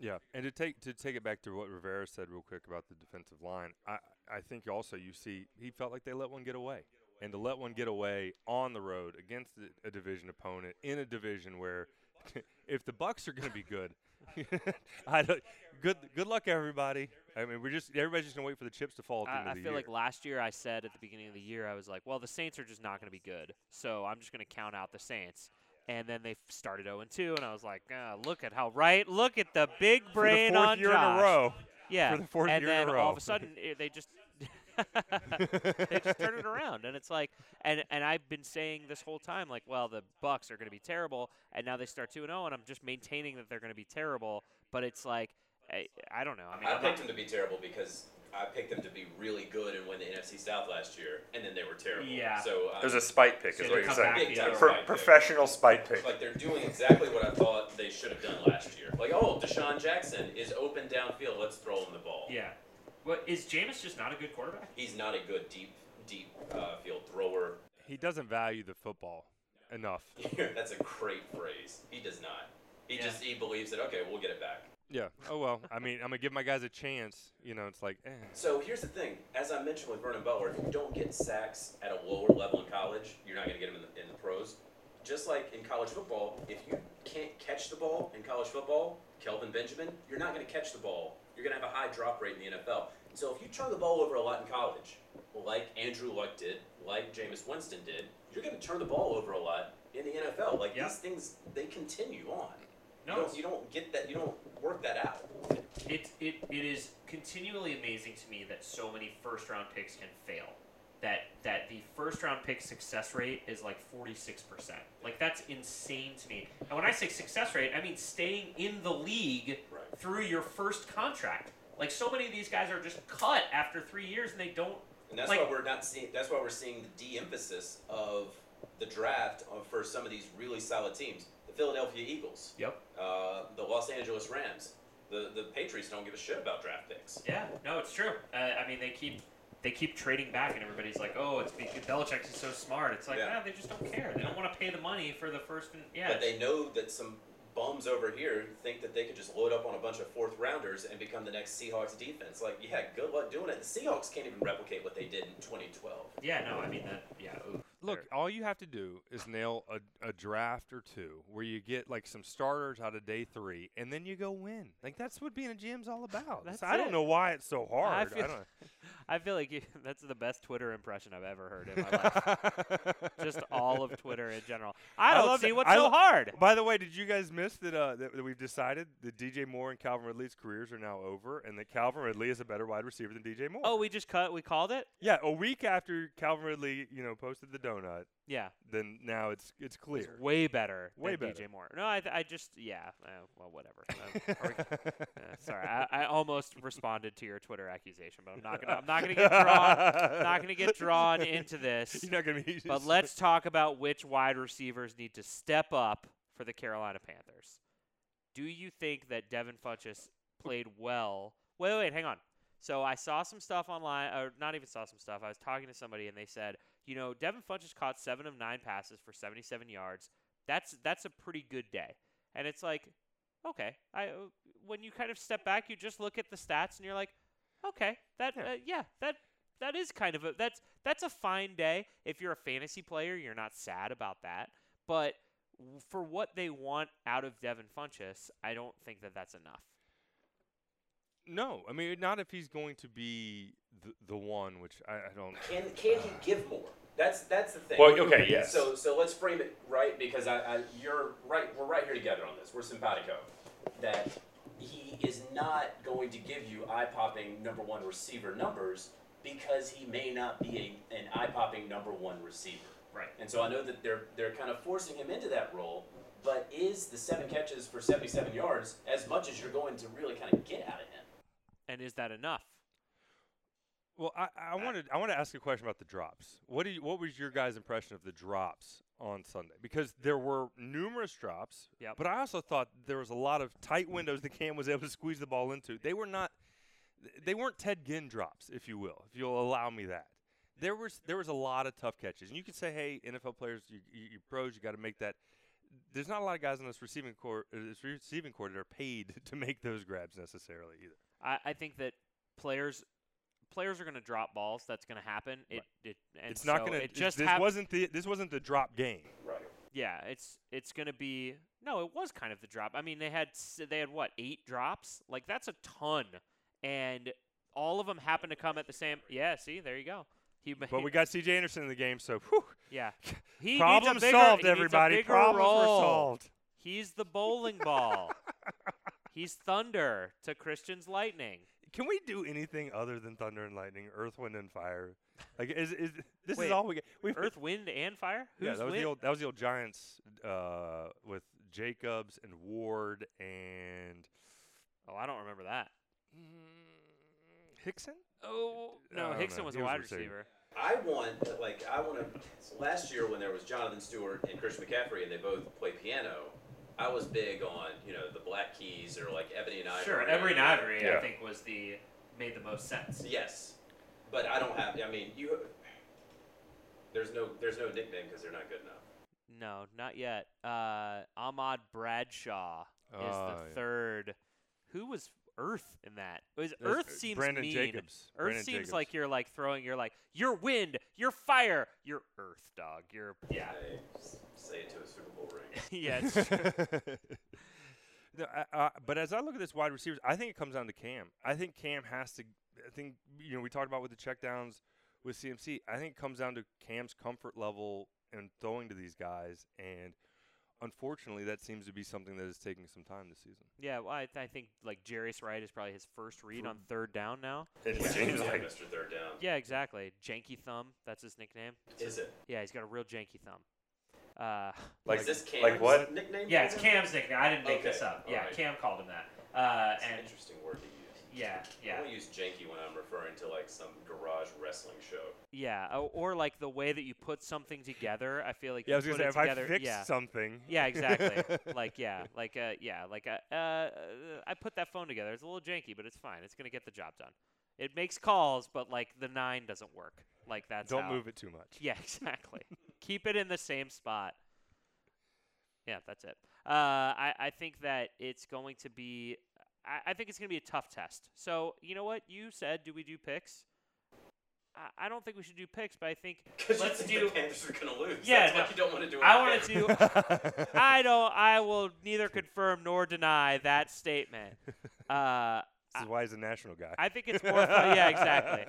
Yeah, and to take to take it back to what Rivera said real quick about the defensive line, I I think also you see he felt like they let one get away, and to let one get away on the road against a, a division opponent in a division where, if the Bucks are going to be good, I don't, good good luck everybody. I mean we're just everybody's just going to wait for the chips to fall I, I feel year. like last year I said at the beginning of the year I was like, well, the Saints are just not going to be good, so I'm just going to count out the Saints. And then they started 0 2, and I was like, ah, look at how right, look at the big for the brain fourth on year Josh. in a row. Yeah, for the fourth and year in a then all of a sudden i- they just they just turn it around, and it's like, and and I've been saying this whole time, like, well, the Bucks are going to be terrible, and now they start two and zero, and I'm just maintaining that they're going to be terrible, but it's like, I, I don't know. I mean, I picked them to be terrible because I picked them to be really good and win the NFC South last year, and then they were terrible. Yeah. So um, It was a spite pick, So is what you're saying. back Big the time other Pro- way. spite pick. professional spite pick. Like they're doing exactly what I thought they should have done last year. Like, oh, DeSean Jackson is open downfield. Let's throw him the ball. Yeah. What is Jameis just not a good quarterback? He's not a good deep, deep uh, field thrower. he doesn't value the football enough. That's a great phrase. He does not. He Yeah. just he believes that okay, we'll get it back. Yeah. Oh well. I mean, I'm gonna give my guys a chance. You know, it's like, eh. So here's the thing. As I mentioned with Vernon Butler, if you don't get sacks at a lower level in college, you're not going to get them in the, in the pros. Just like in college football, if you can't catch the ball in college football, Kelvin Benjamin, you're not going to catch the ball. You're going to have a high drop rate in the NFL. So if you turn the ball over a lot in college, like Andrew Luck did, like Jameis Winston did, you're going to turn the ball over a lot in the NFL. Like Yeah. these things, they continue on. No, You don't, you don't get that. You don't work that out. It, it, it is continually amazing to me that so many first round picks can fail. That that the first round pick success rate is like 46%. Like that's insane to me. And when I say success rate, I mean staying in the league Right. Through your first contract. Like so many of these guys are just cut after 3 years and they don't And that's Like- why we're not seeing. That's why we're seeing the de-emphasis of the draft for some of these really solid teams. The Philadelphia Eagles, Yep. uh, the Los Angeles Rams, the the Patriots don't give a shit about draft picks. Yeah, no, it's true. Uh, I mean, they keep they keep trading back, and everybody's like, "Oh, it's because Belichick is so smart." It's like, Yeah. they just don't care. They don't want to pay the money for the first. And, yeah, But they know that some bums over here think that they could just load up on a bunch of fourth rounders and become the next Seahawks defense. Like, yeah, good luck doing it. The Seahawks can't even replicate what they did in 2012. yeah, no, I mean that. Yeah, Look, they're- all you have to do is nail a, a draft or two where you get like some starters out of day three, and then you go win. Like that's what being a GM's all about. That's So I don't know why it's so hard. I I feel, don't. I feel like you, that's the best Twitter impression I've ever heard in my life. Just all of Twitter in general. I I don't love see what's I so lo- hard. By the way, did you guys miss that, uh, that that we've decided that DJ Moore and Calvin Ridley's careers are now over, and that Calvin Ridley is a better wide receiver than DJ Moore? Oh, we just cut. We called it. yeah. A week after Calvin Ridley, you know, posted the donut, Yeah, then now it's it's clear. way better. Way than better. DJ Moore. No, I, th- I just yeah. Uh, well, whatever. Um, we- uh, sorry, I, I almost responded to your Twitter accusation, but I'm not gonna. I'm not gonna get drawn. not gonna get drawn into this. You're not gonna be. But let's talk about which wide receivers need to step up for the Carolina Panthers. Do you think that Devin Funchess played well? Wait, wait, hang on. So I saw some stuff online, or not even saw some stuff. I was talking to somebody, and they said, you know, Devin Funchess caught seven of nine passes for 77 yards. That's that's a pretty good day. And it's like, okay, I when you kind of step back, you just look at the stats, and you're like, okay, that Yeah. uh, yeah, that that is kind of a that's that's a fine day. If you're a fantasy player, you're not sad about that. But for what they want out of Devin Funchess, I don't think that that's enough. No, I mean not if he's going to be the the one, which I, I don't. Can can he give more? That's that's the thing. Well, okay, yes. So so let's frame it right because I, I you're right. We're right here together on this. We're simpatico. That he is not going to give you eye popping number one receiver numbers because he may not be a, an eye popping number one receiver. Right. And so I know that they're they're kind of forcing him into that role. But is the seven catches for 77 yards as much as you're going to really kind of get out of him? And is that enough? Well, I, I wanted I want to ask a question about the drops. What do you, what was your guys' impression of the drops on Sunday? Because there were numerous drops, Yep. but I also thought there was a lot of tight windows the Cam was able to squeeze the ball into. They were not they weren't Ted Ginn drops, if you will, if you'll allow me that. There was there was a lot of tough catches, and you could say, hey, NFL players, you, you, you pros, you got to make that. There's not a lot of guys in this receiving court, uh, this receiving court that are paid to make those grabs necessarily either. I, I think that players players are going to drop balls. That's going to happen. It, it and it's not going to. It just this hap- wasn't the this wasn't the drop game. Right. yeah. It's it's going to be no. It was kind of the drop. I mean, they had they had what eight drops? Like that's a ton, and all of them happened to come at the same. Yeah. See, there you go. He, But we got C.J. Anderson in the game, so whew, yeah. He problem bigger, solved. he Everybody, bigger problems were solved. He's the bowling ball. He's thunder to Christian's lightning. Can we do anything other than thunder and lightning, earth, wind, and fire? Like, is is this Wait, is all we get? We've Earth, wind, and fire. Who's yeah, that was wind? the old that was the old Giants uh, with Jacobs and Ward and Oh, I don't remember that. Hixon. Oh no, don't Hixon know. was He a was wide receiver. receiver. I want like I want to. Last year when there was Jonathan Stewart and Christian McCaffrey and they both play piano, I was big on you know the Black Keys or like Ebony and Ivory. Sure, Every and Ivory, Yeah. I think, was the made the most sense. Yes, but I don't have. I mean you. There's no there's no nickname because they're not good enough. No, not yet. Uh, Ahmad Bradshaw is Oh, the yeah. third. Who was Earth in that? Was Earth seems Brandon mean. Jacobs. Earth Brandon seems Jacobs. like you're like throwing. You're like you're wind, you're fire, you're Earth, dog. You're Yeah. Hey, say it to a Super Bowl ring. yeah. It's, no, I, I, but as I look at this wide receivers, I think it comes down to Cam. I think Cam has to. I think you know we talked about with the checkdowns with CMC. I think it comes down to Cam's comfort level and throwing to these guys and unfortunately, that seems to be something that is taking some time this season. Yeah, well, I, I think like Jarius Wright is probably his first read on third down now. It Yeah, seems like Mr. Third Down. Yeah, exactly. Janky thumb. That's his nickname. Is it? Yeah, he's got a real janky thumb. Uh, like is this Cam's like what? nickname? Yeah, it's? Cam's nickname. I didn't make this up. Yeah, alright. Cam called him that. Uh, It's an and interesting word to use. yeah, I yeah. only use janky when I'm referring to like some garage wrestling show. yeah, o- or like the way that you put something together. I feel like Yeah, I you was gonna put say it if I together, fix yeah. something. Yeah, exactly. like yeah, like uh, yeah, like uh, uh, I put that phone together. It's a little janky, but it's fine. It's gonna get the job done. It makes calls, but like the nine doesn't work. Like that's Don't how- move it too much. Yeah, exactly. Keep it in the same spot. Yeah, that's it. Uh, I I think that it's going to be. I, I think it's going to be a tough test. So you know what you said? Do we do picks? I, I don't think we should do picks, but I think Because Let's you think do- the Panthers are gonna lose. Yeah, That's no. why you don't want to do it. I want to do. I don't. I will neither confirm nor deny that statement. Uh, This is why he's a national guy. I think it's more fun. Yeah, exactly.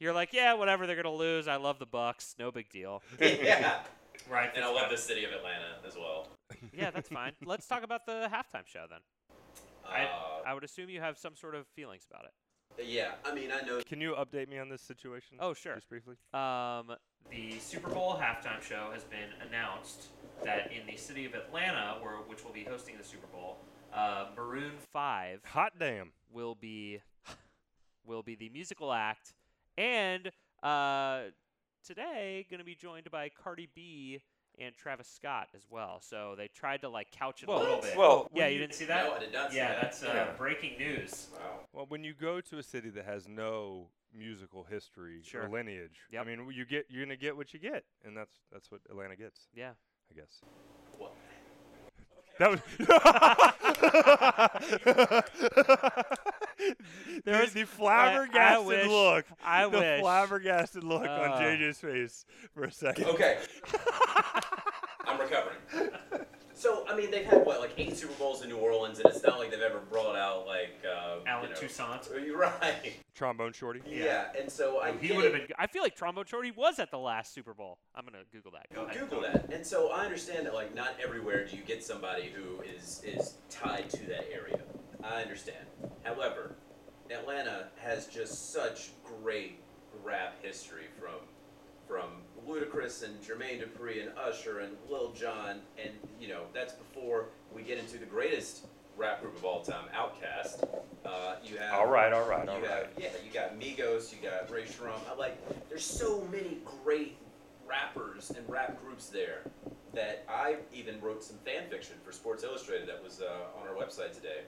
You're like, yeah, whatever. They're gonna lose. I love the Bucks. No big deal. yeah. Right. And I love the city of Atlanta as well. Yeah, that's fine. Let's talk about the halftime show then. I- Uh, I would assume you have some sort of feelings about it. yeah, I mean, I know. Can you update me on this situation? Oh, sure. Just briefly. Um, The Super Bowl halftime show has been announced that in the city of Atlanta, where which will be hosting the Super Bowl, uh, Maroon Five Hot damn. will be will be the musical act, and uh, today going to be joined by Cardi B and Travis Scott as well. So they tried to like couch it Well, a little bit. Well, yeah, you you- didn't see that. No, I did not see yeah, that. that's uh, Yeah. breaking news. Wow. Well, when you go to a city that has no musical history Sure. or lineage, Yep. I mean, you get you're gonna get what you get, and that's that's what Atlanta gets, Yeah. I guess. What? That was There was- the, the I- I flabbergasted wish- look. I the wish. flabbergasted look on Uh. JJ's face for a second. Okay. I'm recovering. So, I mean, they've had, what, like eight Super Bowls in New Orleans, and it's not like they've ever brought out, like, uh, Allen you know, Toussaint. You're right. Trombone shorty. Yeah. and so I He would have been. I feel like Trombone Shorty was at the last Super Bowl. I'm gonna Google that. Go ahead. Google that. And so I understand that like not everywhere do you get somebody who is is tied to that area. I understand. However, Atlanta has just such great rap history from from Ludacris and Jermaine Dupri and Usher and Lil Jon and you know that's before we get into the greatest rap group of all time, Outkast. Uh, you have All right, all right, you all have, right. Yeah, you got Migos, you got Rae Sremmurd. I like. There's so many great rappers and rap groups there that I even wrote some fan fiction for Sports Illustrated that was uh, on our website today.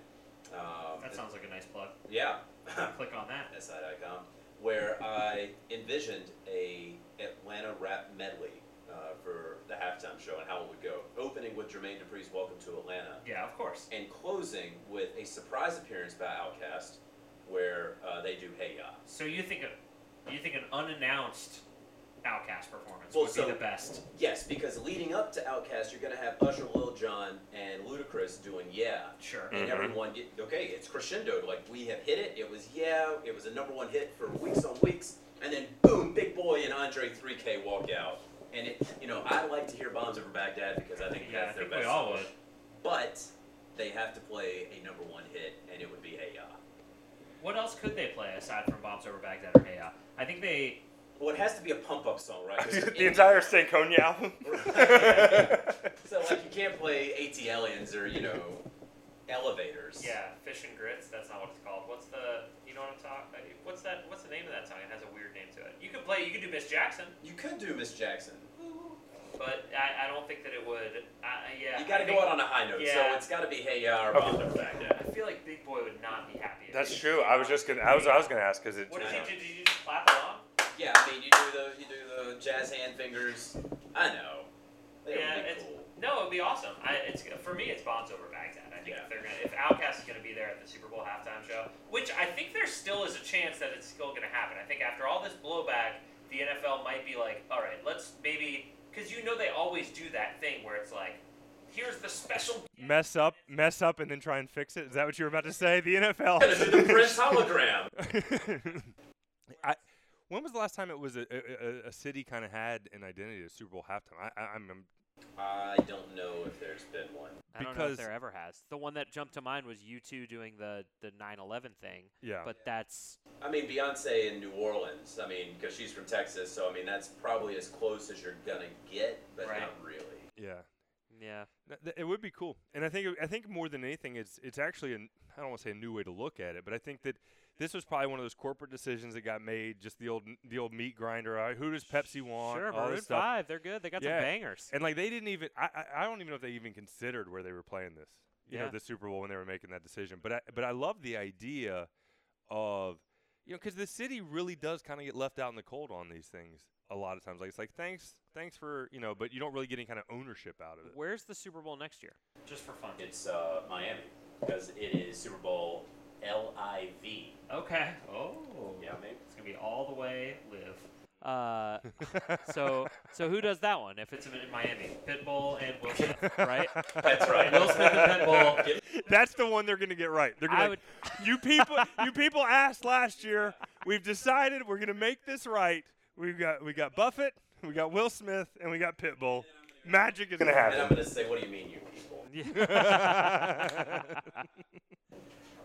Um, That sounds like a nice plug. yeah. Click on that. SI.com, where I envisioned a Atlanta rap medley uh, for the halftime show and how it would go. Opening with Jermaine Dupri's "Welcome to Atlanta," Yeah, of course. and closing with a surprise appearance by Outkast, where uh, they do "Hey Ya." So you think a, you think an unannounced Outkast performance Well, would so- be the best? Yes, because leading up to Outkast, you're gonna have Usher, Lil Jon, and Ludacris doing "Yeah," Sure. and Mhm. everyone get okay. It's crescendoed. Like we have hit it. It was "Yeah." It was a number one hit for weeks on weeks, and then boom, Big Boi and Andre 3K walk out. And it, you know, I like to hear "Bombs Over Baghdad" because I think Yeah, I their think best. we all would. But they have to play a number one hit, and it would be "Hey Ya." What else could they play aside from Bombs Over Baghdad or Hey Ya? I think they. Well, it has to be a pump up song, right? the in- entire Stankonia album. So like you can't play ATLiens or you know elevators. Yeah, Fish and Grits. That's not what it's called. What's the? You know what I'm talking? Uh, what's that? What's the name of that song? It has a weird name to it. You could play. You could do Miss Jackson, You could do Miss Jackson. but I, I don't think that it would. I, yeah. You got to go out on a high note, so it's got to be Hey Ya or Okay. Bombs Over Baghdad. Uh, I feel like Big Boi would not be happy. That's true. I was just gonna. I was. I was gonna ask because it. What did I you Did you just clap along? Yeah, I mean you do the you do the jazz hand fingers. I know. It yeah, would be it's cool. no, it'd be awesome. I, it's for me, it's Bombs Over Baghdad. I think Yeah. if they're gonna, if Outkast is gonna be there at the Super Bowl halftime show, which I think there still is a chance that it's still gonna happen. I think after all this blowback, the NFL might be like, all right, let's maybe, because you know they always do that thing where it's like, here's the special. mess up, mess up, and then try and fix it. Is that what you were about to say? The NFL. Gotta do the Prince hologram. I, when was the last time it was a, a, a, a city kind of had an identity, a Super Bowl halftime? I, I, I'm, I'm I don't know if there's been one. I don't know Because- if there ever has. The one that jumped to mind was U2 doing the the 9/11 thing, Yeah. but that's I mean, Beyonce in New Orleans. I mean, because she's from Texas, so I mean that's probably as close as you're gonna get, but Right. not really. yeah. yeah. Th- th- It would be cool, and I think I think more than anything, it's it's actually an I don't want to say a new way to look at it, but I think that this was probably one of those corporate decisions that got made. Just the old the old meat grinder. All right, who does Pepsi want? Sure, all Maroon. Five, they're good. They got Yeah. some bangers. And like they didn't even I, I I don't even know if they even considered where they were playing this. You know, Yeah. the Super Bowl when they were making that decision. But I but I love the idea of you know because the city really does kind of get left out in the cold on these things a lot of times. Like it's like thanks thanks for you know, but you don't really get any kind of ownership out of it. Where's the Super Bowl next year? Just for fun. It's uh, Miami because it is Super Bowl L I V. Okay. Oh. Yeah, maybe. It's gonna be all the way live. Uh, so so who does that one? If It's it's in Miami. Pitbull and Will Smith. right, That's right. Will Smith and Pitbull. That's the one they're going to get right. They're going to you people you people asked last year. We've decided we're going to make this right. We've got we got Buffett, we got Will Smith, and we got Pitbull. Magic is going to happen. and I'm gonna say, what do you mean, you people?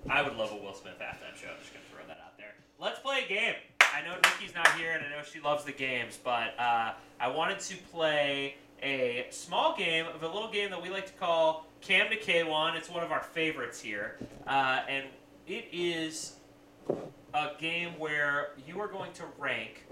I would love a Will Smith halftime show. I'm just gonna throw that out there. Let's play a game. I know Nikki's not here, and I know she loves the games, but uh, I wanted to play a small game of a little game that we like to call Cam to Kawann. It's one of our favorites here, uh, and it is a game where you are going to rank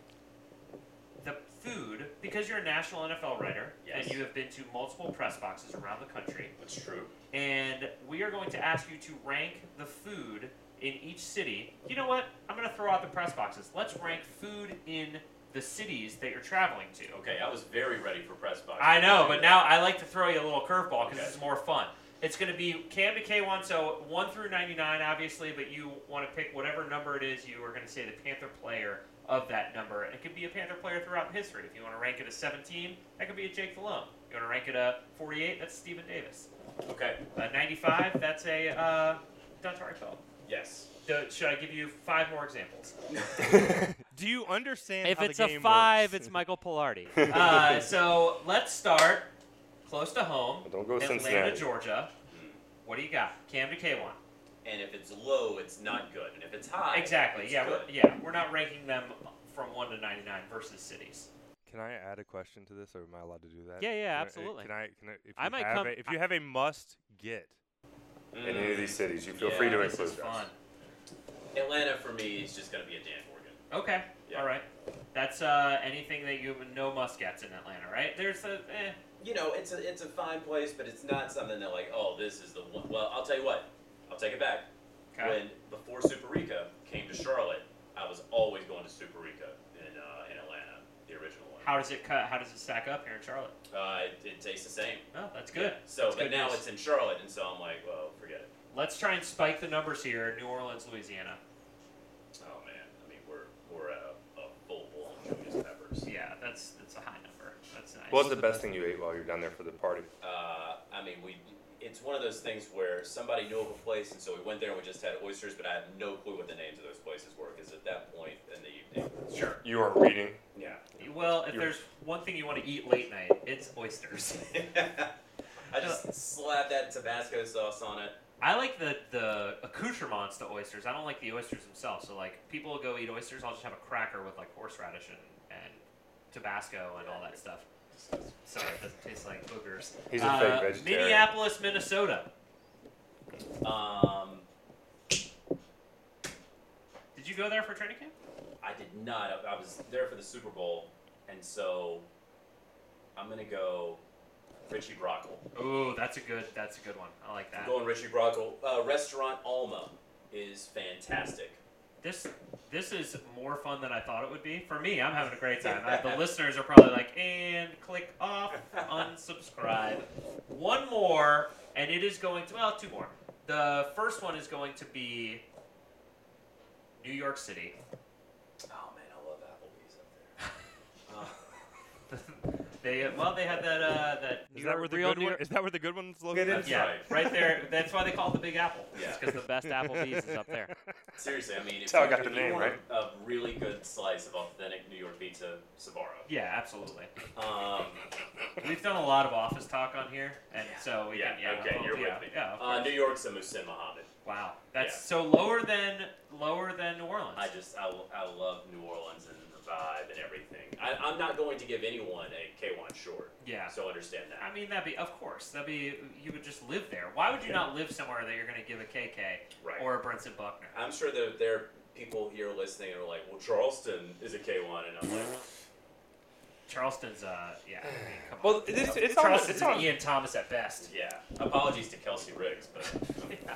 the food because you're a national NFL writer Yes. and you have been to multiple press boxes around the country That's true. And we are going to ask you to rank the food in each city. You know what? I'm going to throw out the press boxes. Let's rank food in the cities that you're traveling to. Okay, I was very ready for press box. I know, but now I like to throw you a little curveball because Okay. it's more fun. It's going to be Cam to Kawann, so 1 through 99, obviously, but you want to pick whatever number it is. You are going to say the Panther player of that number. And It could be a Panther player throughout history. If you want to rank it a 17, that could be a Jake Delhomme. You want to rank it a 48, that's Stephen Davis. Okay. Uh, 95, that's a uh, Dontari Poe. Yes. Do- Should I give you five more examples? Do you understand if how it's the a five, works? it's Michael Palardy. Uh, so let's start close to home. Don't go Atlanta, Cincinnati. Georgia. What do you got? Cam to Kawann. And if it's low, it's not good. And if it's high, Exactly. it's Yeah. good. We're, yeah. We're not ranking them from one to 99 versus cities. Can I add a question to this, or am I allowed to do that? Yeah, yeah, Can I- uh, absolutely. Can I? Can I? If I you might have come- A, if you have a must get Mm. in any of these cities, you feel Yeah, free to This include is fun. Atlanta for me is just gonna be a Dan Morgan. Okay. Yeah. All right. That's uh, anything that you no must gets in Atlanta, right? There's a. Eh. You know, it's a it's a fine place, but it's not something that like, oh, this is the one. Well, I'll tell you what. I'll take it back. Okay. When before Superica came to Charlotte, I was always going to Superica in uh, in Atlanta, the original one. How does it cut? How does it stack up here in Charlotte? Uh, it, it tastes the same. Oh, that's good. Yeah. So, That's but good now news. it's in Charlotte, and so I'm like, well, forget it. Let's try and spike the numbers here. In New Orleans, Louisiana. Oh man, I mean, we're we're at a, a full blown Julius Peppers. Yeah, that's that's a high number. That's nice. What's the best thing you ate while you're down there for the party? Uh, I mean, we. It's one of those things where somebody knew of a place, and so we went there and we just had oysters, but I had no clue what the names of those places were, because at that point in the evening, Sure. You weren't reading. yeah. Well, if You're- there's one thing you want to eat late night, it's oysters. I just slapped that Tabasco sauce on it. I like the the accoutrements to oysters. I don't like the oysters themselves. So like people will go eat oysters. I'll just have a cracker with like horseradish and, and Tabasco and all that stuff. Sorry, it doesn't taste like boogers. He's a Uh, fake vegetarian. Minneapolis, Minnesota. Um, Did you go there for training camp? I did not. I, I was there for the Super Bowl, and so I'm gonna go Richie Brockel. Oh, that's a good that's a good one. I like I'm that. going Richie Brockel. Uh, Restaurant Alma is fantastic. This this is more fun than I thought it would be. For me, I'm having a great time. I, the listeners are probably like, and click off, unsubscribe. One more, and it is going to well, two more. The first one is going to be New York City. Oh man, I love Applebee's up there. Uh, They well, they had that uh, that Is New that where the good New one? Is that where the good one's located? That's yeah, right. right there. That's why they call it the Big Apple. Yeah. because the best Applebee's is up there. Seriously, I mean, if That's you, got if the you name, want right? a, a really good slice of authentic New York pizza, Sbarro. Yeah, absolutely. Um, We've done a lot of office talk on here, and so we yeah, can, yeah, okay, oh, you're yeah, with me. Yeah, of uh, course. New York's a Muhsin Muhammad. wow, that's yeah. so lower than lower than New Orleans. I just, I, I love New Orleans and the vibe and everything. I, I'm not going to give anyone a Kawann Short. yeah. So understand that. I mean, that'd be, of course, that'd be, you would just live there. Why would you not live somewhere that you're going to give a KK Right. or a Brentson Buckner? I'm sure that there are people here listening and are like, well, Charleston is a K1. And I'm like, Charleston's, uh, yeah. I mean, come Well, on. it's, it's on. Charleston's It's an on. Ian Thomas at best. yeah. Apologies to Kelsey Riggs, but Yeah.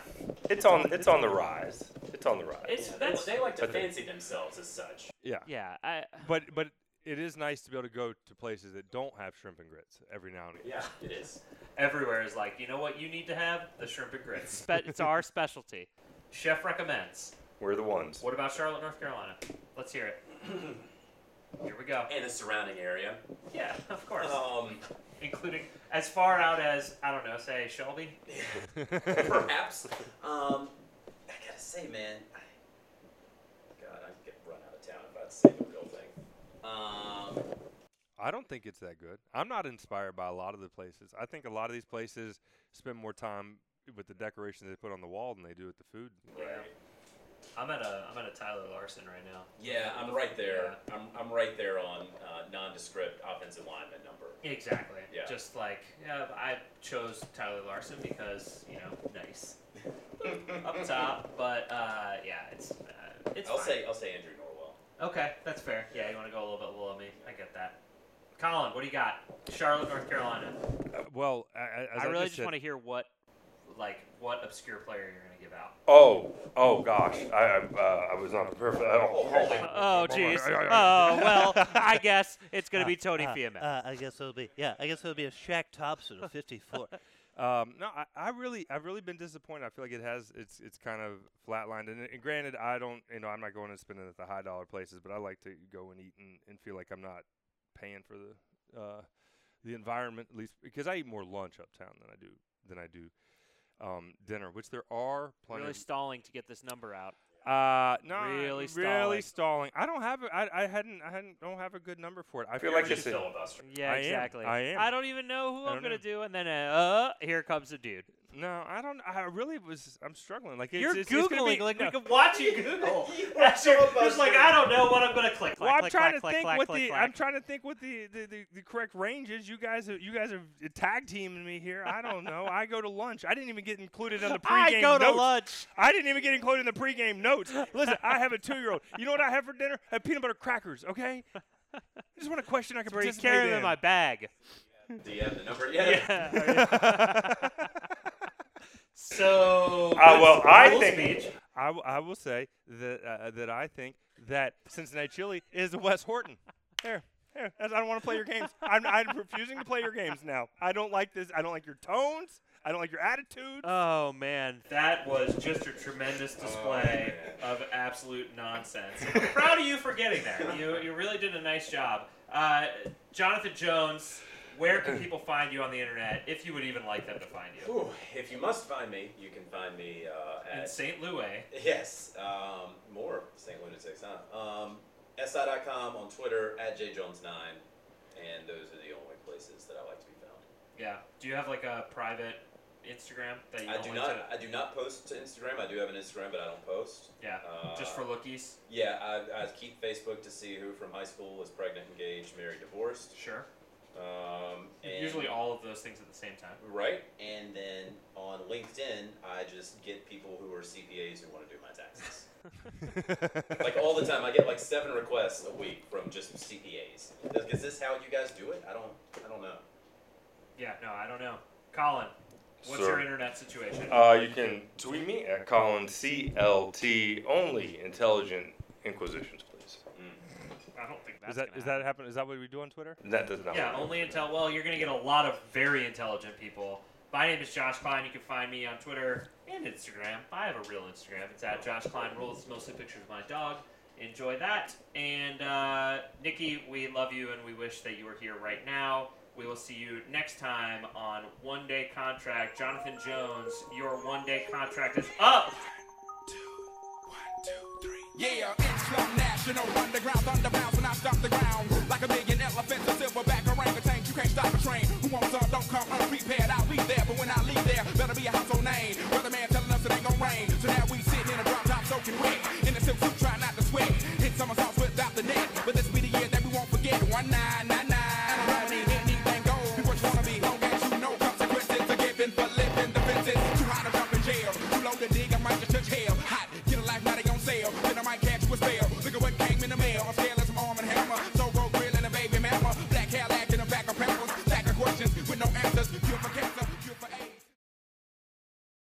It's on. It's on the rise. It's on the rise. It's, yeah, they, that's, they like to but they- fancy themselves as such. yeah. Yeah, I. But but it is nice to be able to go to places that don't have shrimp and grits every now and again. Yeah, it is. everywhere is like, you know what you need to have? The shrimp and grits. Spe- it's our specialty. Chef recommends. We're the ones. What about Charlotte, North Carolina? Let's hear it. Here we go. And the surrounding area. Yeah, of course. Um, Including as far out as, I don't know, say Shelby? perhaps. Um, I gotta say, man. I, God, I'd get run out of town if I had to say the real thing. Um, I don't think it's that good. I'm not inspired by a lot of the places. I think a lot of these places spend more time with the decorations they put on the wall than they do with the food. right. I'm at a I'm at a Tyler Larsen right now. Yeah, I'm right there. I'm, I'm right there on uh, nondescript offensive lineman number. Exactly. Yeah. Just like yeah, I chose Tyler Larsen because you know nice up top, but uh, yeah, it's uh, it's. I'll fine. say I'll say Andrew Norwell. Okay, that's fair. Yeah, you want to go a little bit below me. I get that. Colin, what do you got? Charlotte, North Carolina. Uh, well, I, I- as I really just just want to hear what. Like, what obscure player you're gonna give out? Oh, oh gosh, I I, uh, I was not prepared for that. Oh, holy- Oh, jeez. Oh, well, I guess it's going to be Tony uh, Fiammetta. Uh, I guess it'll be yeah. I guess it'll be a Shaq Thompson of 54. Um, no, I, I really, I've really been disappointed. I feel like it has, it's, it's kind of flatlined. And, and granted, I don't, you know, I'm not going and spending at the high dollar places, but I like to go and eat and, and feel like I'm not paying for the, uh, the environment at least because I eat more lunch uptown than I do than I do um, dinner, which there are plenty. really stalling to get this number out. uh, no, really really stalling. stalling. I don't have, a, I, I hadn't, I hadn't, don't have a good number for it. I feel You're like just it's a, filibustering. Yeah, I am. exactly. I am. I don't even know who I I'm don't going know. to do, and then uh, uh, here comes a dude. No, I don't. I really was. I'm struggling. Like it's, You're it's, it's googling be- like no. we could Watch you Google. You are That's your- so just like. I don't know what I'm gonna click. Well, I'm click, trying clack, to think clack, what clack, the clack. I'm trying to think what the, the, the, the correct range is. You guys are you guys are tag teaming me here. I don't know. I go to lunch. I didn't even get included in the pregame I go to notes. lunch. I didn't even get included in the pregame notes. Listen, I have a two year old. You know what I have for dinner? I have peanut butter crackers. Okay. I just want a question I can Where you participate carry them in. in my bag. Do you have the number? Yeah. Yeah. So. Uh, well, I think- speech. I, w- I will say that uh, that I think that Cincinnati Chili is Wes Horton. Here, here. I don't want to play your games. I'm, I'm refusing to play your games now. I don't like this. I don't like your tones. I don't like your attitude. oh man. That was just a tremendous display of absolute nonsense. I'm proud of you for getting there. You, you really did a nice job. Uh, Jonathan Jones, where can people find you on the internet if you would even like them to find you? Ooh, if you must find me, you can find me uh, at St. Louis. yes, um, more St. Lunatics, huh? Um, SI.com on Twitter at jjones9, and those are the only places that I like to be found. Yeah. Do you have like a private Instagram that you I don't not. to? I do not post to Instagram. I do have an Instagram, but I don't post. Yeah. Uh, just for lookies. Yeah, I, I keep Facebook to see who from high school is pregnant, engaged, married, divorced. Sure. Um, and Usually all of those things at the same time. Right, and then on LinkedIn, I just get people who are CPAs who want to do my taxes. like all the time, I get like seven requests a week from just CPAs. Is, is this how you guys do it? I don't. I don't know. Yeah. No, I don't know. Colin, what's Sir. your internet situation? Uh, you can tweet me at Colin CLT only intelligent inquisitions, please. I don't think that's Is that gonna that happen? Is that what we do on Twitter? That does not. Yeah, only until well, you're gonna get a lot of very intelligent people. My name is Josh Klein. You can find me on Twitter and Instagram. I have a real Instagram. It's at Josh Klein Rules. Mostly pictures of my dog. enjoy that. And uh, Nikki, we love you and we wish that you were here right now. We will see you next time on One Day Contract. Jonathan Jones, your one day contract is up. Yeah, Islam national underground thunderbounds when I stop the ground like a million elephants, a silverback orangutan. You can't stop a train. Who wants some? Don't come unprepared. I'll be there, but when I leave there, better be a household name. Weatherman telling us it ain't gonna rain, so now we sitting in a drop top soaking wet in a silk suit, trying not to sweat. Hit somersaults without the net, but this be the year that we won't forget. One nine.